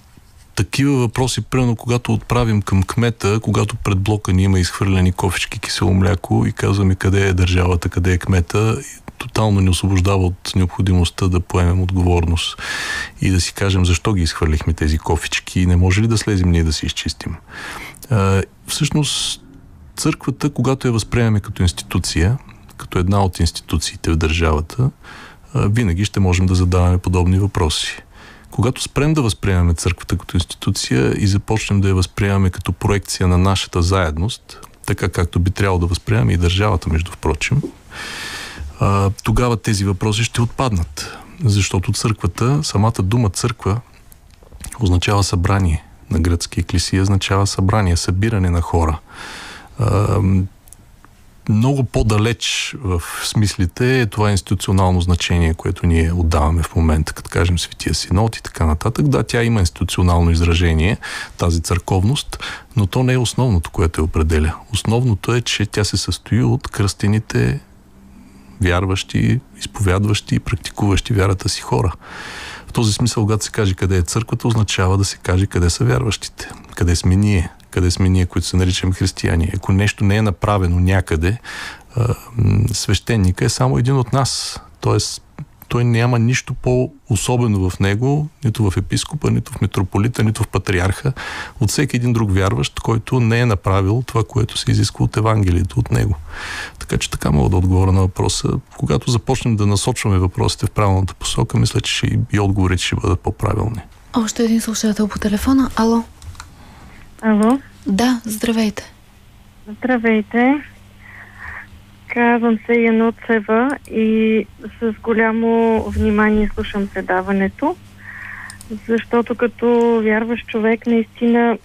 такива въпроси, примерно когато отправим към кмета, когато пред блока ни има изхвърлени кофички кисело мляко и казваме къде е държавата, къде е кмета, тотално ни освобождава от необходимостта да поемем отговорност и да си кажем защо ги изхвърлихме тези кофички и не може ли да слезем ние да си изчистим. А, всъщност, църквата, когато я възприемаме като институция, като една от институциите в държавата, винаги ще можем да задаваме подобни въпроси. Когато спрем да възприемаме църквата като институция и започнем да я възприемаме като проекция на нашата заедност, така както би трябвало да възприемаме и държавата, между впрочем, тогава тези въпроси ще отпаднат. Защото църквата, самата дума църква, означава събрание. На гръцки еклисия означава събрание, събиране на хора. Много по-далеч в смислите е това институционално значение, което ние отдаваме в момента, като кажем Светия Синод и така нататък. Да, тя има институционално изражение, тази църковност, но то не е основното, което я определя. Основното е, че тя се състои от кръстените вярващи, изповядващи и практикуващи вярата си хора. В този смисъл, когато се каже къде е църквата, означава да се каже къде са вярващите, къде сме ние, къде сме ние, които се наричаме християни. Ако нещо не е направено някъде, свещеника е само един от нас. Тоест, той няма нищо по-особено в него, нито в епископа, нито в митрополита, нито в патриарха, от всеки един друг вярващ, който не е направил това, което се изисква от Евангелието от него. Така че така мога да отговоря на въпроса. Когато започнем да насочваме въпросите в правилната посока, мисля, че и отговорите ще бъдат по-правилни. Още един слушател по телефона. Ало? Ало? Да, здравейте. Здравейте. Казвам се Януцева и с голямо внимание слушам предаването, защото като вярващ човек наистина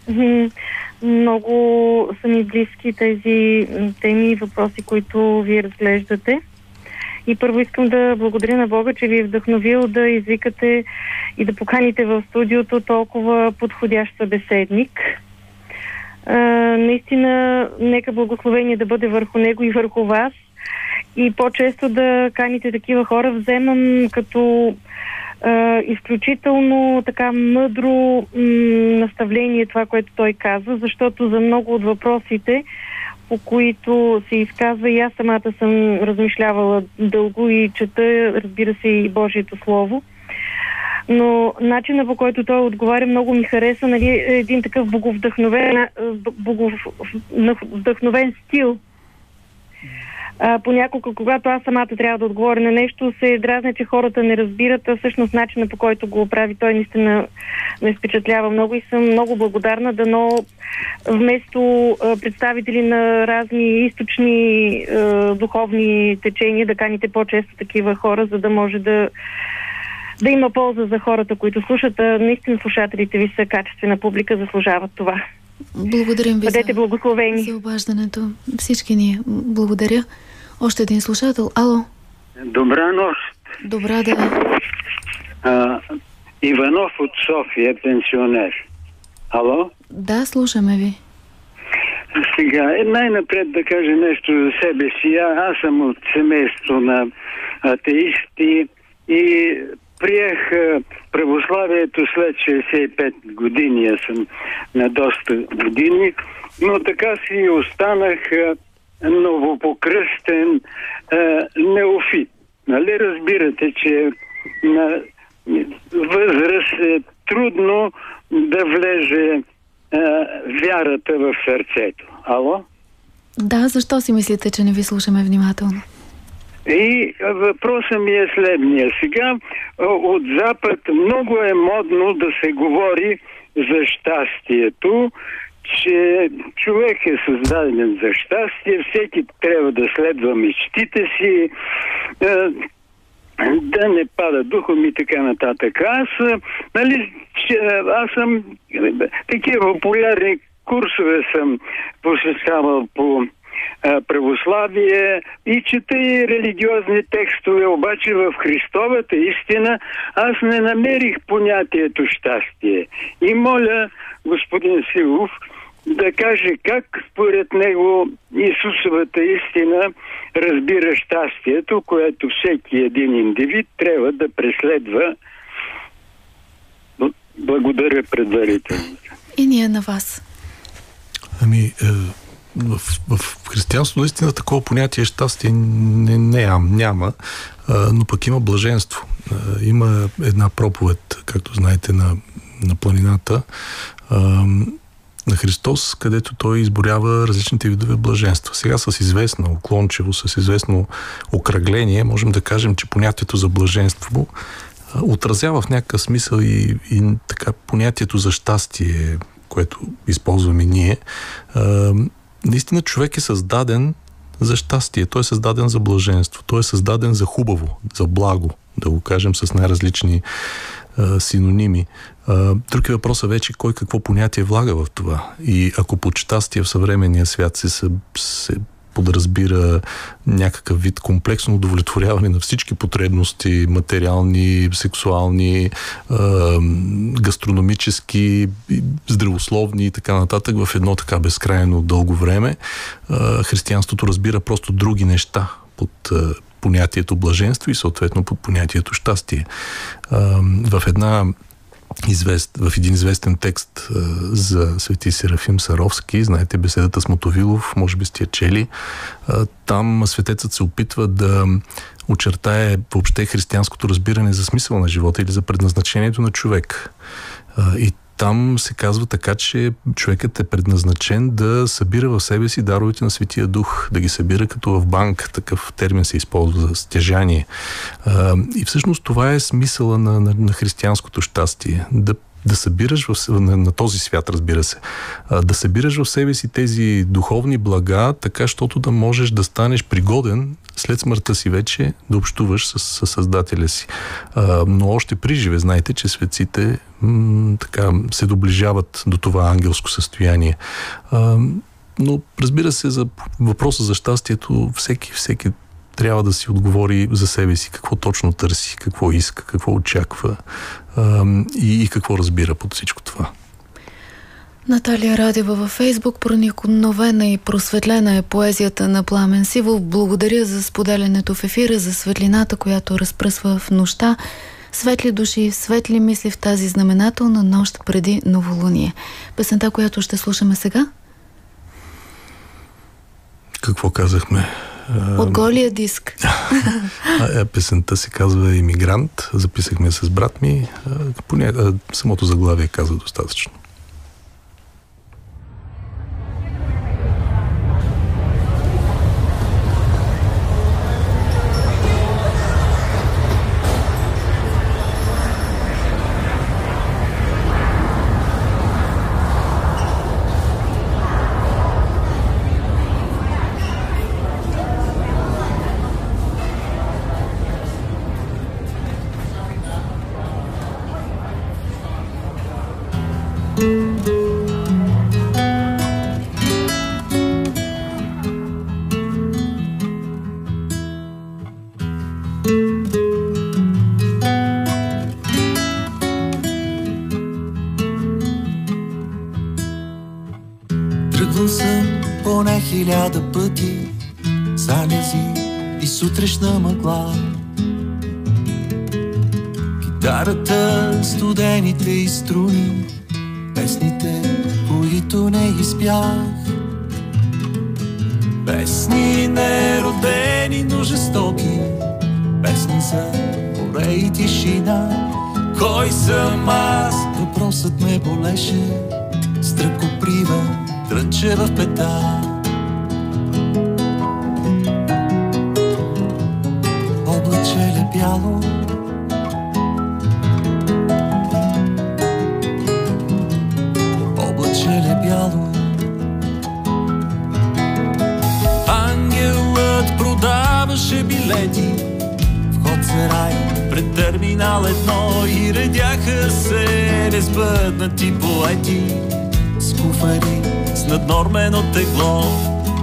много са ми близки тези теми и въпроси, които вие разглеждате. И първо искам да благодаря на Бога, че ви е вдъхновил да извикате и да поканите в студиото толкова подходящ събеседник. А, наистина, нека благословение да бъде върху него и върху вас. И по-често да каните такива хора вземам като а, изключително така мъдро м- наставление това, което той казва, защото за много от въпросите, по които се изказва и аз самата съм размишлявала дълго и чета, разбира се, и Божието Слово. Но начина по който той отговаря много ми хареса, нали, един такъв боговдъхновен, боговдъхновен стил. А, понякога, когато аз самата трябва да отговоря на нещо, се дразня, че хората не разбират, а всъщност начина по който го прави той наистина ме впечатлява много и съм много благодарна, дано вместо а, представители на разни източни а, духовни течения да каните по-често такива хора, за да може да да има полза за хората, които слушат. А наистина слушателите ви са качествена публика, заслужават това. Благодарим ви Бъдете за, благословени. за обаждането. Всички ние благодаря. Още един слушател. Ало? Добра нощ. Добра да А, Иванов от София, пенсионер. Ало? Да, слушаме ви. Сега, е, най-напред да кажа нещо за себе си. А, аз съм от семейство на атеисти и приех а, православието след 65 години, аз съм на доста години, но така си останах а, новопокръстен а, неофит. Нали разбирате, че на възраст е трудно да влезе вярата в сърцето. Ало? Да, защо си мислите, че не ви слушаме внимателно? И въпросът ми е следния. Сега а, от Запад много е модно да се говори за щастието, че човек е създаден за щастие, всеки трябва да следва мечтите си, а, да не пада духом и така нататък. Аз, нали, че, аз съм такива популярни курсове съм посещавал по православие и чета и религиозни текстове, обаче в Христовата истина аз не намерих понятието щастие. И моля господин Силов да каже как според него Исусовата истина разбира щастието, което всеки един индивид трябва да преследва. Благодаря предварително. И ние на вас. Ами, е, в, в християнството наистина такова понятие щастие не, не, няма, но пък има блаженство. Има една проповед, както знаете, на, на планината на Христос, където той изборява различните видове блаженства. Сега с известно уклончево, с известно окръгление, можем да кажем, че понятието за блаженство отразява в някакъв смисъл и, и така понятието за щастие, което използваме ние. Наистина човек е създаден за щастие, той е създаден за блаженство, той е създаден за хубаво, за благо, да го кажем с най-различни а, синоними. А, друг е въпросът вече кой какво понятие влага в това. И ако под щастие в съвременния свят се, се, се подразбира някакъв вид комплексно удовлетворяване на всички потребности, материални, сексуални, гастрономически, здравословни и така нататък в едно така безкрайно дълго време. Християнството разбира просто други неща под понятието блаженство и съответно под понятието щастие. В една извест, в един известен текст а, за свети Серафим Саровски, знаете беседата с Мотовилов, може би сте чели, а, там светецът се опитва да очертае въобще християнското разбиране за смисъл на живота или за предназначението на човек. А, и там се казва така, че човекът е предназначен да събира в себе си даровете на Светия Дух, да ги събира като в банк, такъв термин се използва за стяжание. И всъщност това е смисъла на, на, на християнското щастие. Да да събираш в, на, на този свят, разбира се, а, да събираш в себе си тези духовни блага, така, щото да можеш да станеш пригоден след смъртта си вече да общуваш с, с Създателя си. А, но още при живе, знаете, че светците м- така се доближават до това ангелско състояние. А, но разбира се, за въпроса за щастието, всеки, всеки трябва да си отговори за себе си какво точно търси, какво иска, какво очаква а, и, и какво разбира под всичко това. Наталия Радева във Фейсбук проникновена и просветлена е поезията на Пламен Сивов. Благодаря за споделянето в ефира, за светлината, която разпръсва в нощта. Светли души, светли мисли в тази знаменателна нощ преди новолуние. Песента, която ще слушаме сега? Какво казахме? От голия диск. Е, песента се казва Имигрант. Записахме с брат ми. Поне, самото заглавие казва достатъчно. Наднормено тегло.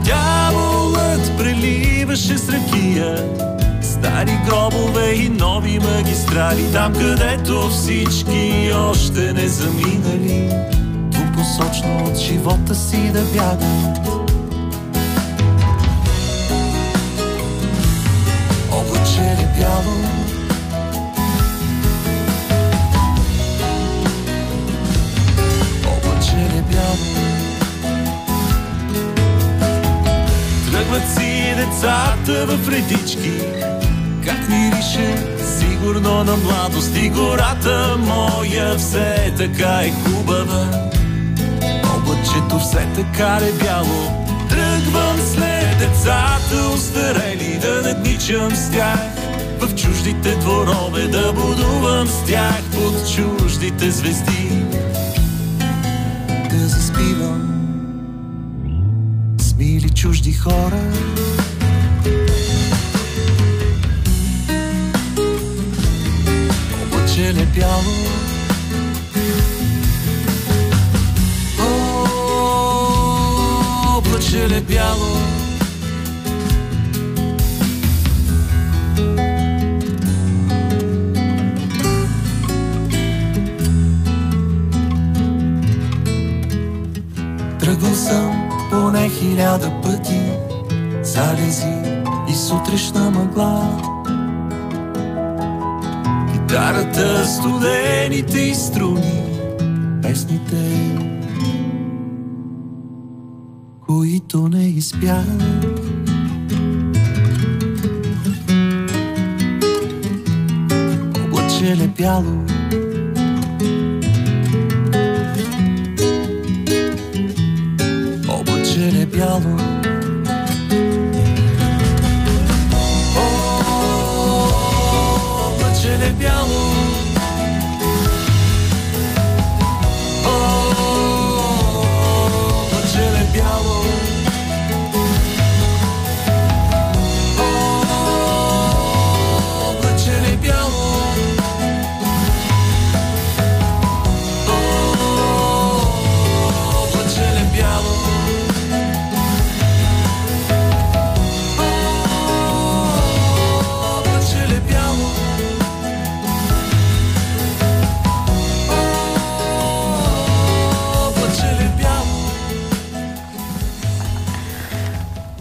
Дяволът преливаше с ракия. Стари гробове и нови магистрали. Там където всички още не заминали. Двупосочно от живота си да бягат децата в редички, как мирише сигурно на младост и гората моя все така е хубава. Облачето все така е бяло, тръгвам след децата устарели да надничам с тях. В чуждите дворове да будувам с тях под чуждите звезди. Да заспивам. С мили чужди хора облачеле бяло. Облачеле бяло. Тръгвал съм поне хиляда пъти. Залези и сутрешна мъгла Гитарата, студените и струни Песните, които не изпях Облачеле бяло облачеле бяло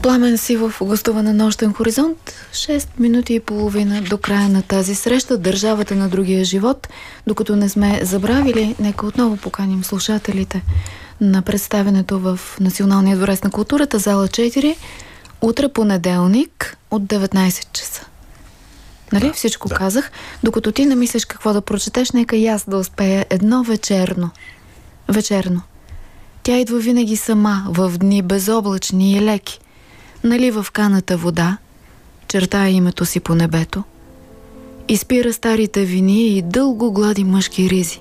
Пламен Сивов гостува на Нощен хоризонт. 6 минути и половина до края на тази среща. Държавата на другия живот. Докато не сме забравили, нека отново поканим слушателите на представенето в Националния дворец на културата, зала 4, утре понеделник от 19 часа. Нали? Да, Всичко да. казах. Докато ти намислиш какво да прочетеш, нека и аз да успея едно вечерно. Вечерно. Тя идва винаги сама, в дни безоблачни и леки. Налива в каната вода, чертая името си по небето, изпира старите вини и дълго глади мъжки ризи.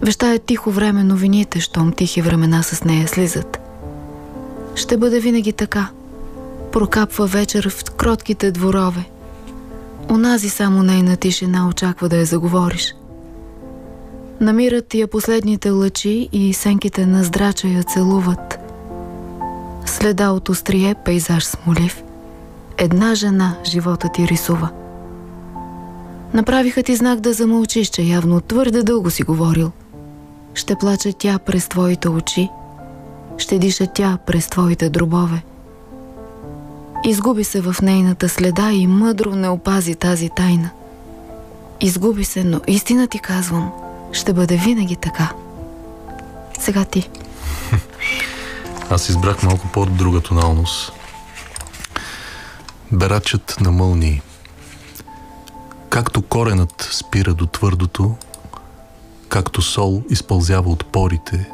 Вещая тихо време новините, щом тихи времена с нея слизат. Ще бъде винаги така. Прокапва вечер в кротките дворове. Онази само нейна тишина очаква да я заговориш. Намират я последните лъчи и сенките на здрача я целуват. Следа от острие, пейзаж смолив. Една жена живота ти рисува. Направиха ти знак да замълчиш, че явно твърде дълго си говорил. Ще плаче тя през твоите очи, ще диша тя през твоите дробове. Изгуби се в нейната следа и мъдро не опази тази тайна. Изгуби се, но истина ти казвам, ще бъде винаги така. Сега ти. Аз избрах малко по-друга тоналност. Берачът на мълнии. Както коренът спира до твърдото, както сол изпълзява от порите,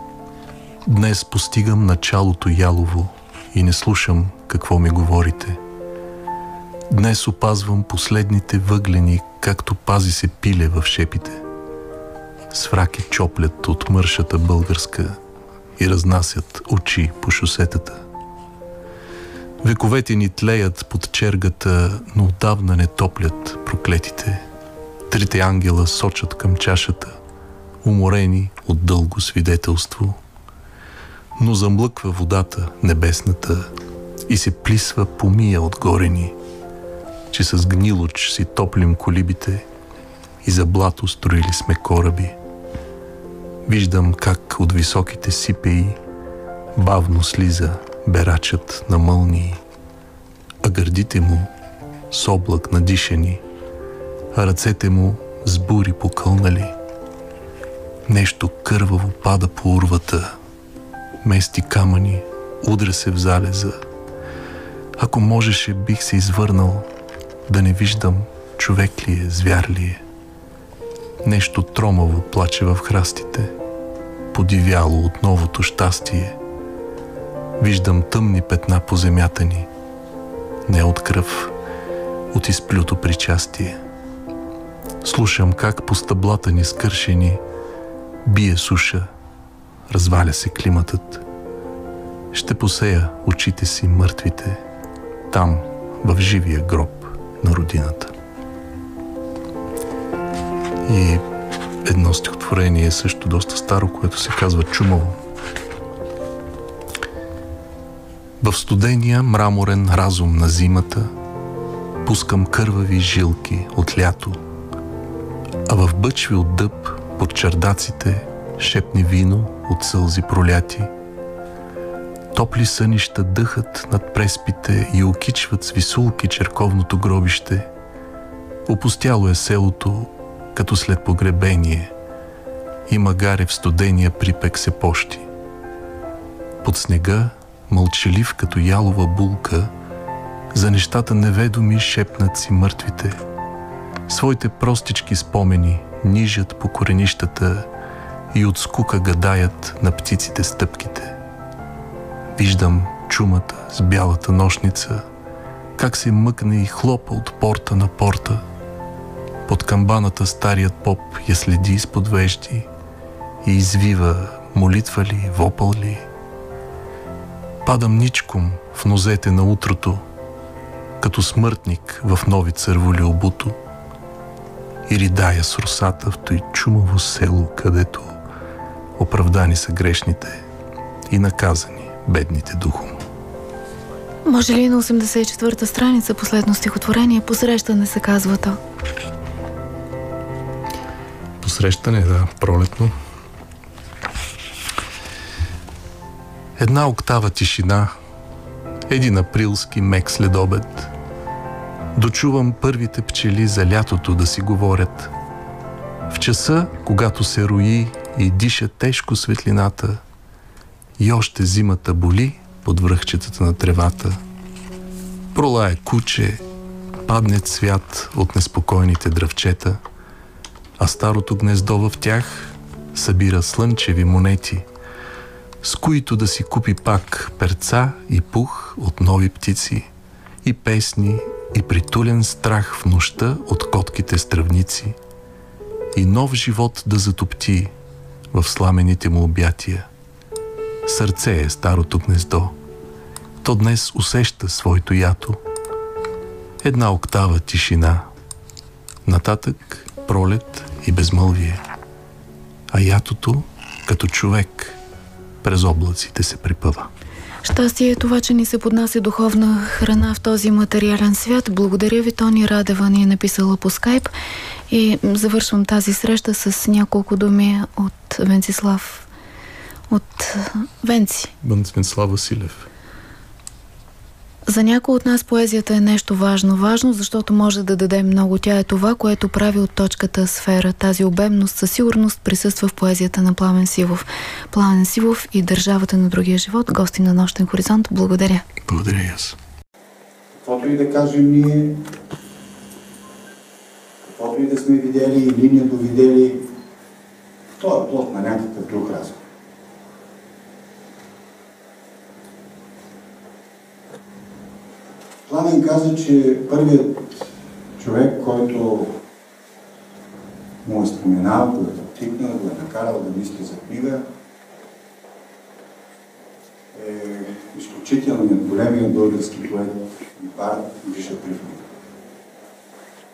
днес постигам началото ялово и не слушам какво ми говорите. Днес опазвам последните въглени, както пази се пиле в шепите. Свраки чоплят от мършата българска и разнасят очи по шосетата. Вековете ни тлеят под чергата, но отдавна не топлят проклетите. Трите ангела сочат към чашата, уморени от дълго свидетелство. Но замлъква водата небесната и се плисва помия отгоре ни, че с гнилоч си топлим колибите и за блато строили сме кораби. Виждам как от високите сипеи бавно слиза берачът на мълнии, а гърдите му с облак надишани, а ръцете му с бури покълнали. Нещо кърваво пада по урвата, мести камъни, удря се в залеза. Ако можеше, бих се извърнал, да не виждам човек ли е, звяр ли е. Нещо тромаво плаче в храстите, подивяло от новото щастие. Виждам тъмни петна по земята ни, не от кръв, от изплюто причастие. Слушам как по стъблата ни скършени бие суша, разваля се климатът. Ще посея очите си мъртвите, там, в живия гроб на родината. И едно стихотворение е също доста старо, което се казва Чумово. В студения мраморен разум на зимата пускам кървави жилки от лято, а в бъчви от дъб под чердаците шепни вино от сълзи проляти. Топли сънища дъхат над преспите и окичват с висулки черковното гробище. Опустяло е селото, като след погребение, и магаре в студения припек се пощи. Под снега, мълчалив като ялова булка, за нещата неведоми шепнат си мъртвите. Своите простички спомени нижат по коренищата и от скука гадаят на птиците стъпките. Виждам чумата с бялата нощница, как се мъкне и хлопа от порта на порта. Под камбаната старият поп я следи изпод вежди и извива молитва ли, вопъл ли. Падам ничком в нозете на утрото, като смъртник в нови църволи обуто и ридая с русата в той чумово село, където оправдани са грешните и наказани бедните духом. Може ли на 84-та страница последно стихотворение посрещане се казва то? Посрещане, да, пролетно. Една октава тишина, един априлски мек следобед. Дочувам първите пчели за лятото да си говорят. В часа, когато се рои и диша тежко светлината, и още зимата боли под връхчетата на тревата. Пролае куче, падне цвят от неспокойните дръвчета, а старото гнездо в тях събира слънчеви монети, с които да си купи пак перца и пух от нови птици, и песни, и притулен страх в нощта от котките стръвници, и нов живот да затопти в сламените му обятия. Сърце е старото гнездо. То днес усеща своето ято. Една октава тишина. Нататък пролет и безмълвие. А ятото, като човек, през облаците се припъва. Щастие е това, че ни се поднася духовна храна в този материален свят. Благодаря ви, Тони Радева ни е написала по скайп. И завършвам тази среща с няколко думи от Венцислав. От Венци. Венцислав Василев. За някои от нас поезията е нещо важно. Важно, защото може да даде много. Тя е това, което прави от точката сфера. Тази обемност със сигурност присъства в поезията на Пламен Сивов. Пламен Сивов и Държавата на другия живот, гости на Нощен хоризонт. Благодаря. Благодаря и аз. Каквото и да кажем ние, каквото и да сме видели или недовидели, то е плод на някакъв друг разум. Пламен каза, че първият човек, който му е споменал, го е тикнал, го е накарал да мисли за книга, е изключителният големият български поет и бард Гриша Трифонов.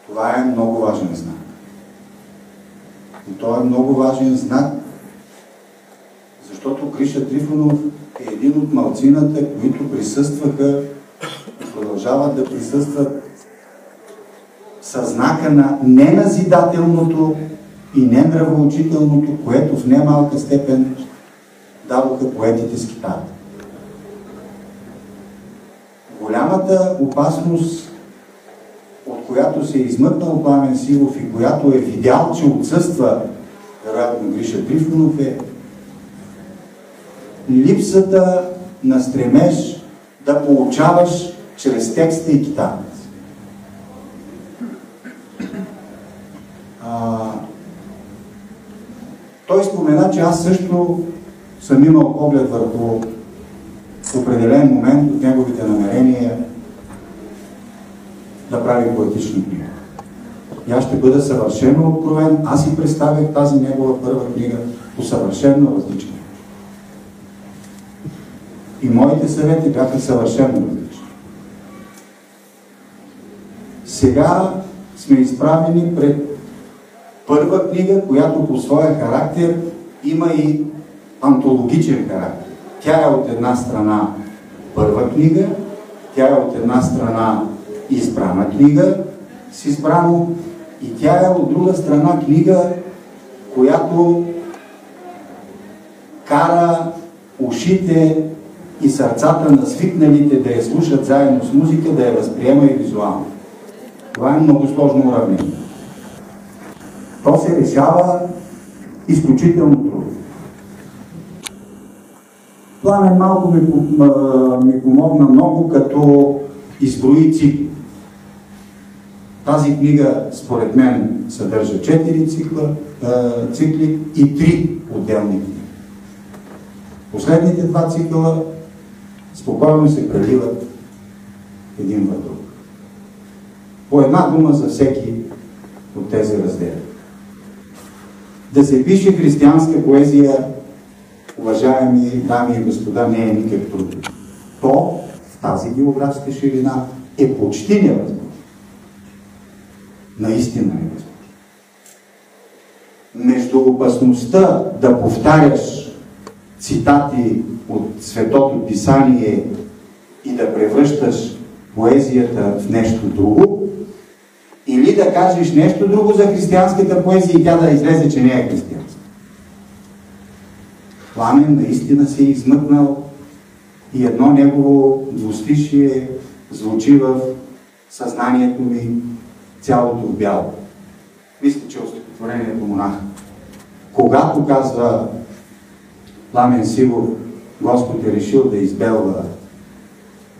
Това е много важен знак. И то е много важен знак, защото Гриша Трифонов е един от малцината, които присъстваха продължават да присъстват със знака на неназидателното и ненравоучителното, което в немалка степен дадоха поетите с. Голямата опасност, от която се е измъкнал Пламен Силов и която е видял, че отсъства вероятно Гриша Трифонов е липсата на стремеж да получаваш чрез текста и китарата. А, той спомена, че аз също съм имал поглед върху определен момент от неговите намерения да прави поетична книга. И аз ще бъда съвършено откровен. Аз си представях тази негова първа книга по съвършено различна. И моите съвети бяха съвършено различни. Сега сме изправени пред първа книга, която по своя характер има и антологичен характер. Тя е от една страна първа книга, тя е от една страна избрана книга с избрано и тя е от друга страна книга, която кара ушите и сърцата на свикналите да я слушат заедно с музика, да я възприема и визуално. Това е много сложно уравнение. То се решава изключително трудно. Пламен малко ми, ми помогна много, като изброи цикли. Тази книга, според мен, съдържа 4 цикла, цикли и 3 отделни книги. Последните два цикла спокойно се преливат един в друг. По една дума за всеки от тези раздели. Да се пише християнска поезия, уважаеми дами и господа, не е никак трудно. То в тази географска ширина е почти невъзможно. Наистина е възможно. Между опасността да повтаряш цитати от Светото Писание и да превръщаш поезията в нещо друго, или да кажеш нещо друго за християнската поезия и тя да излезе, че не е християнска. Пламен наистина се е измъкнал и едно негово двустишие звучи в съзнанието ми цялото в бяло. Мисля, че от стихотворението монах. Когато казва Пламен Сивов, Господ е решил да избелва,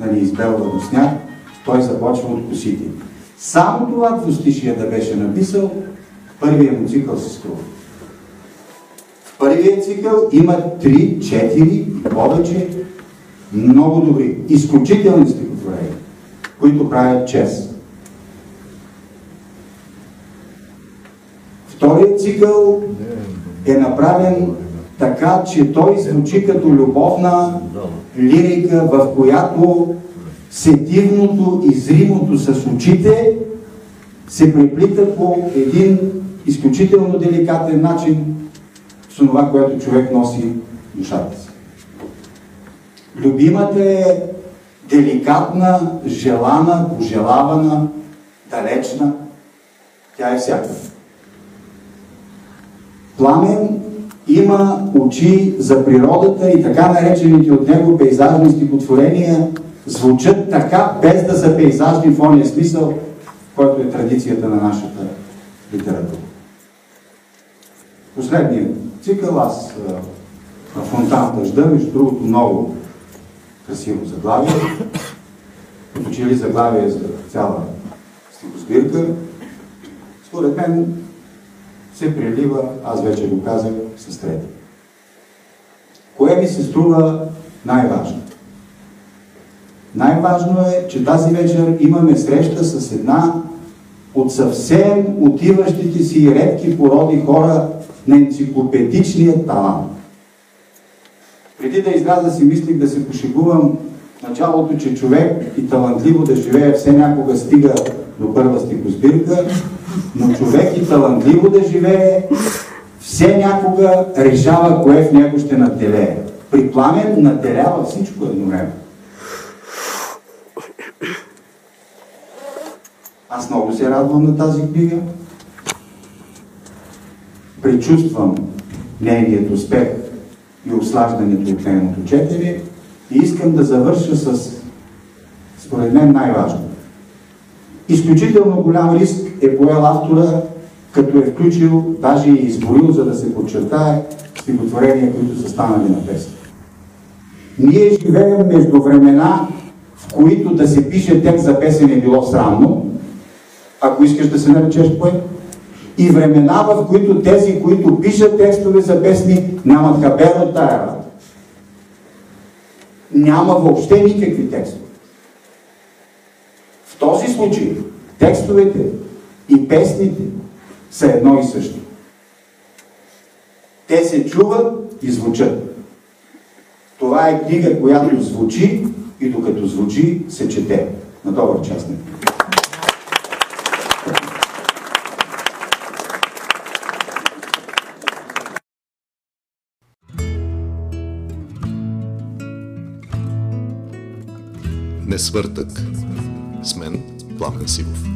да избелва до сняг, той започва от косите. Само това двустишие да беше написал, първия му цикъл се струва. В първия цикъл има 3, 4 и повече много добри, изключителни стихотворения, които правят чест. Вторият цикъл е направен така, че той звучи като любовна лирика, в която сетивното и зримото с очите се преплита по един изключително деликатен начин с това, което човек носи душата си. Любимата е деликатна, желана, пожелавана, далечна. Тя е всякаква. Пламен има очи за природата и така наречените от него пейзажни стихотворения звучат така, без да са пейзажни в ония смисъл, който е традицията на нашата литература. Последният цикъл, аз на Фонтан дъжда, между другото много красиво заглавие, като че ли заглавие за цяла стихосбирка, според мен се прелива, аз вече го казах, с трети. Кое ми се струва най-важно? Най-важно е, че тази вечер имаме среща с една от съвсем отиващите си редки породи хора на енциклопедичния талант. Преди да изляза си мислих да се пошегувам началото, че човек и талантливо да живее все някога стига до първа стихосбирка, но човек и талантливо да живее все някога решава кое в него ще наделее. При пламен наделява всичко едновременно. Аз много се радвам на тази книга. Пречувствам нейният успех и ослаждането от нейното четене и искам да завърша с, според мен, най-важно. Изключително голям риск е поел автора, като е включил, даже и изборил, за да се подчертае, стихотворения, които са станали на песен. Ние живеем между времена, в които да се пише текст за песен е било срамно, ако искаш да се наречеш поет, и времена, в които тези, които пишат текстове за песни, нямат хабер от тая работа. Няма въобще никакви текстове. В този случай текстовете и песните са едно и също. Те се чуват и звучат. Това е книга, която звучи и докато звучи, се чете. На добър час. Не свъртък. С мен Пламен Сивов.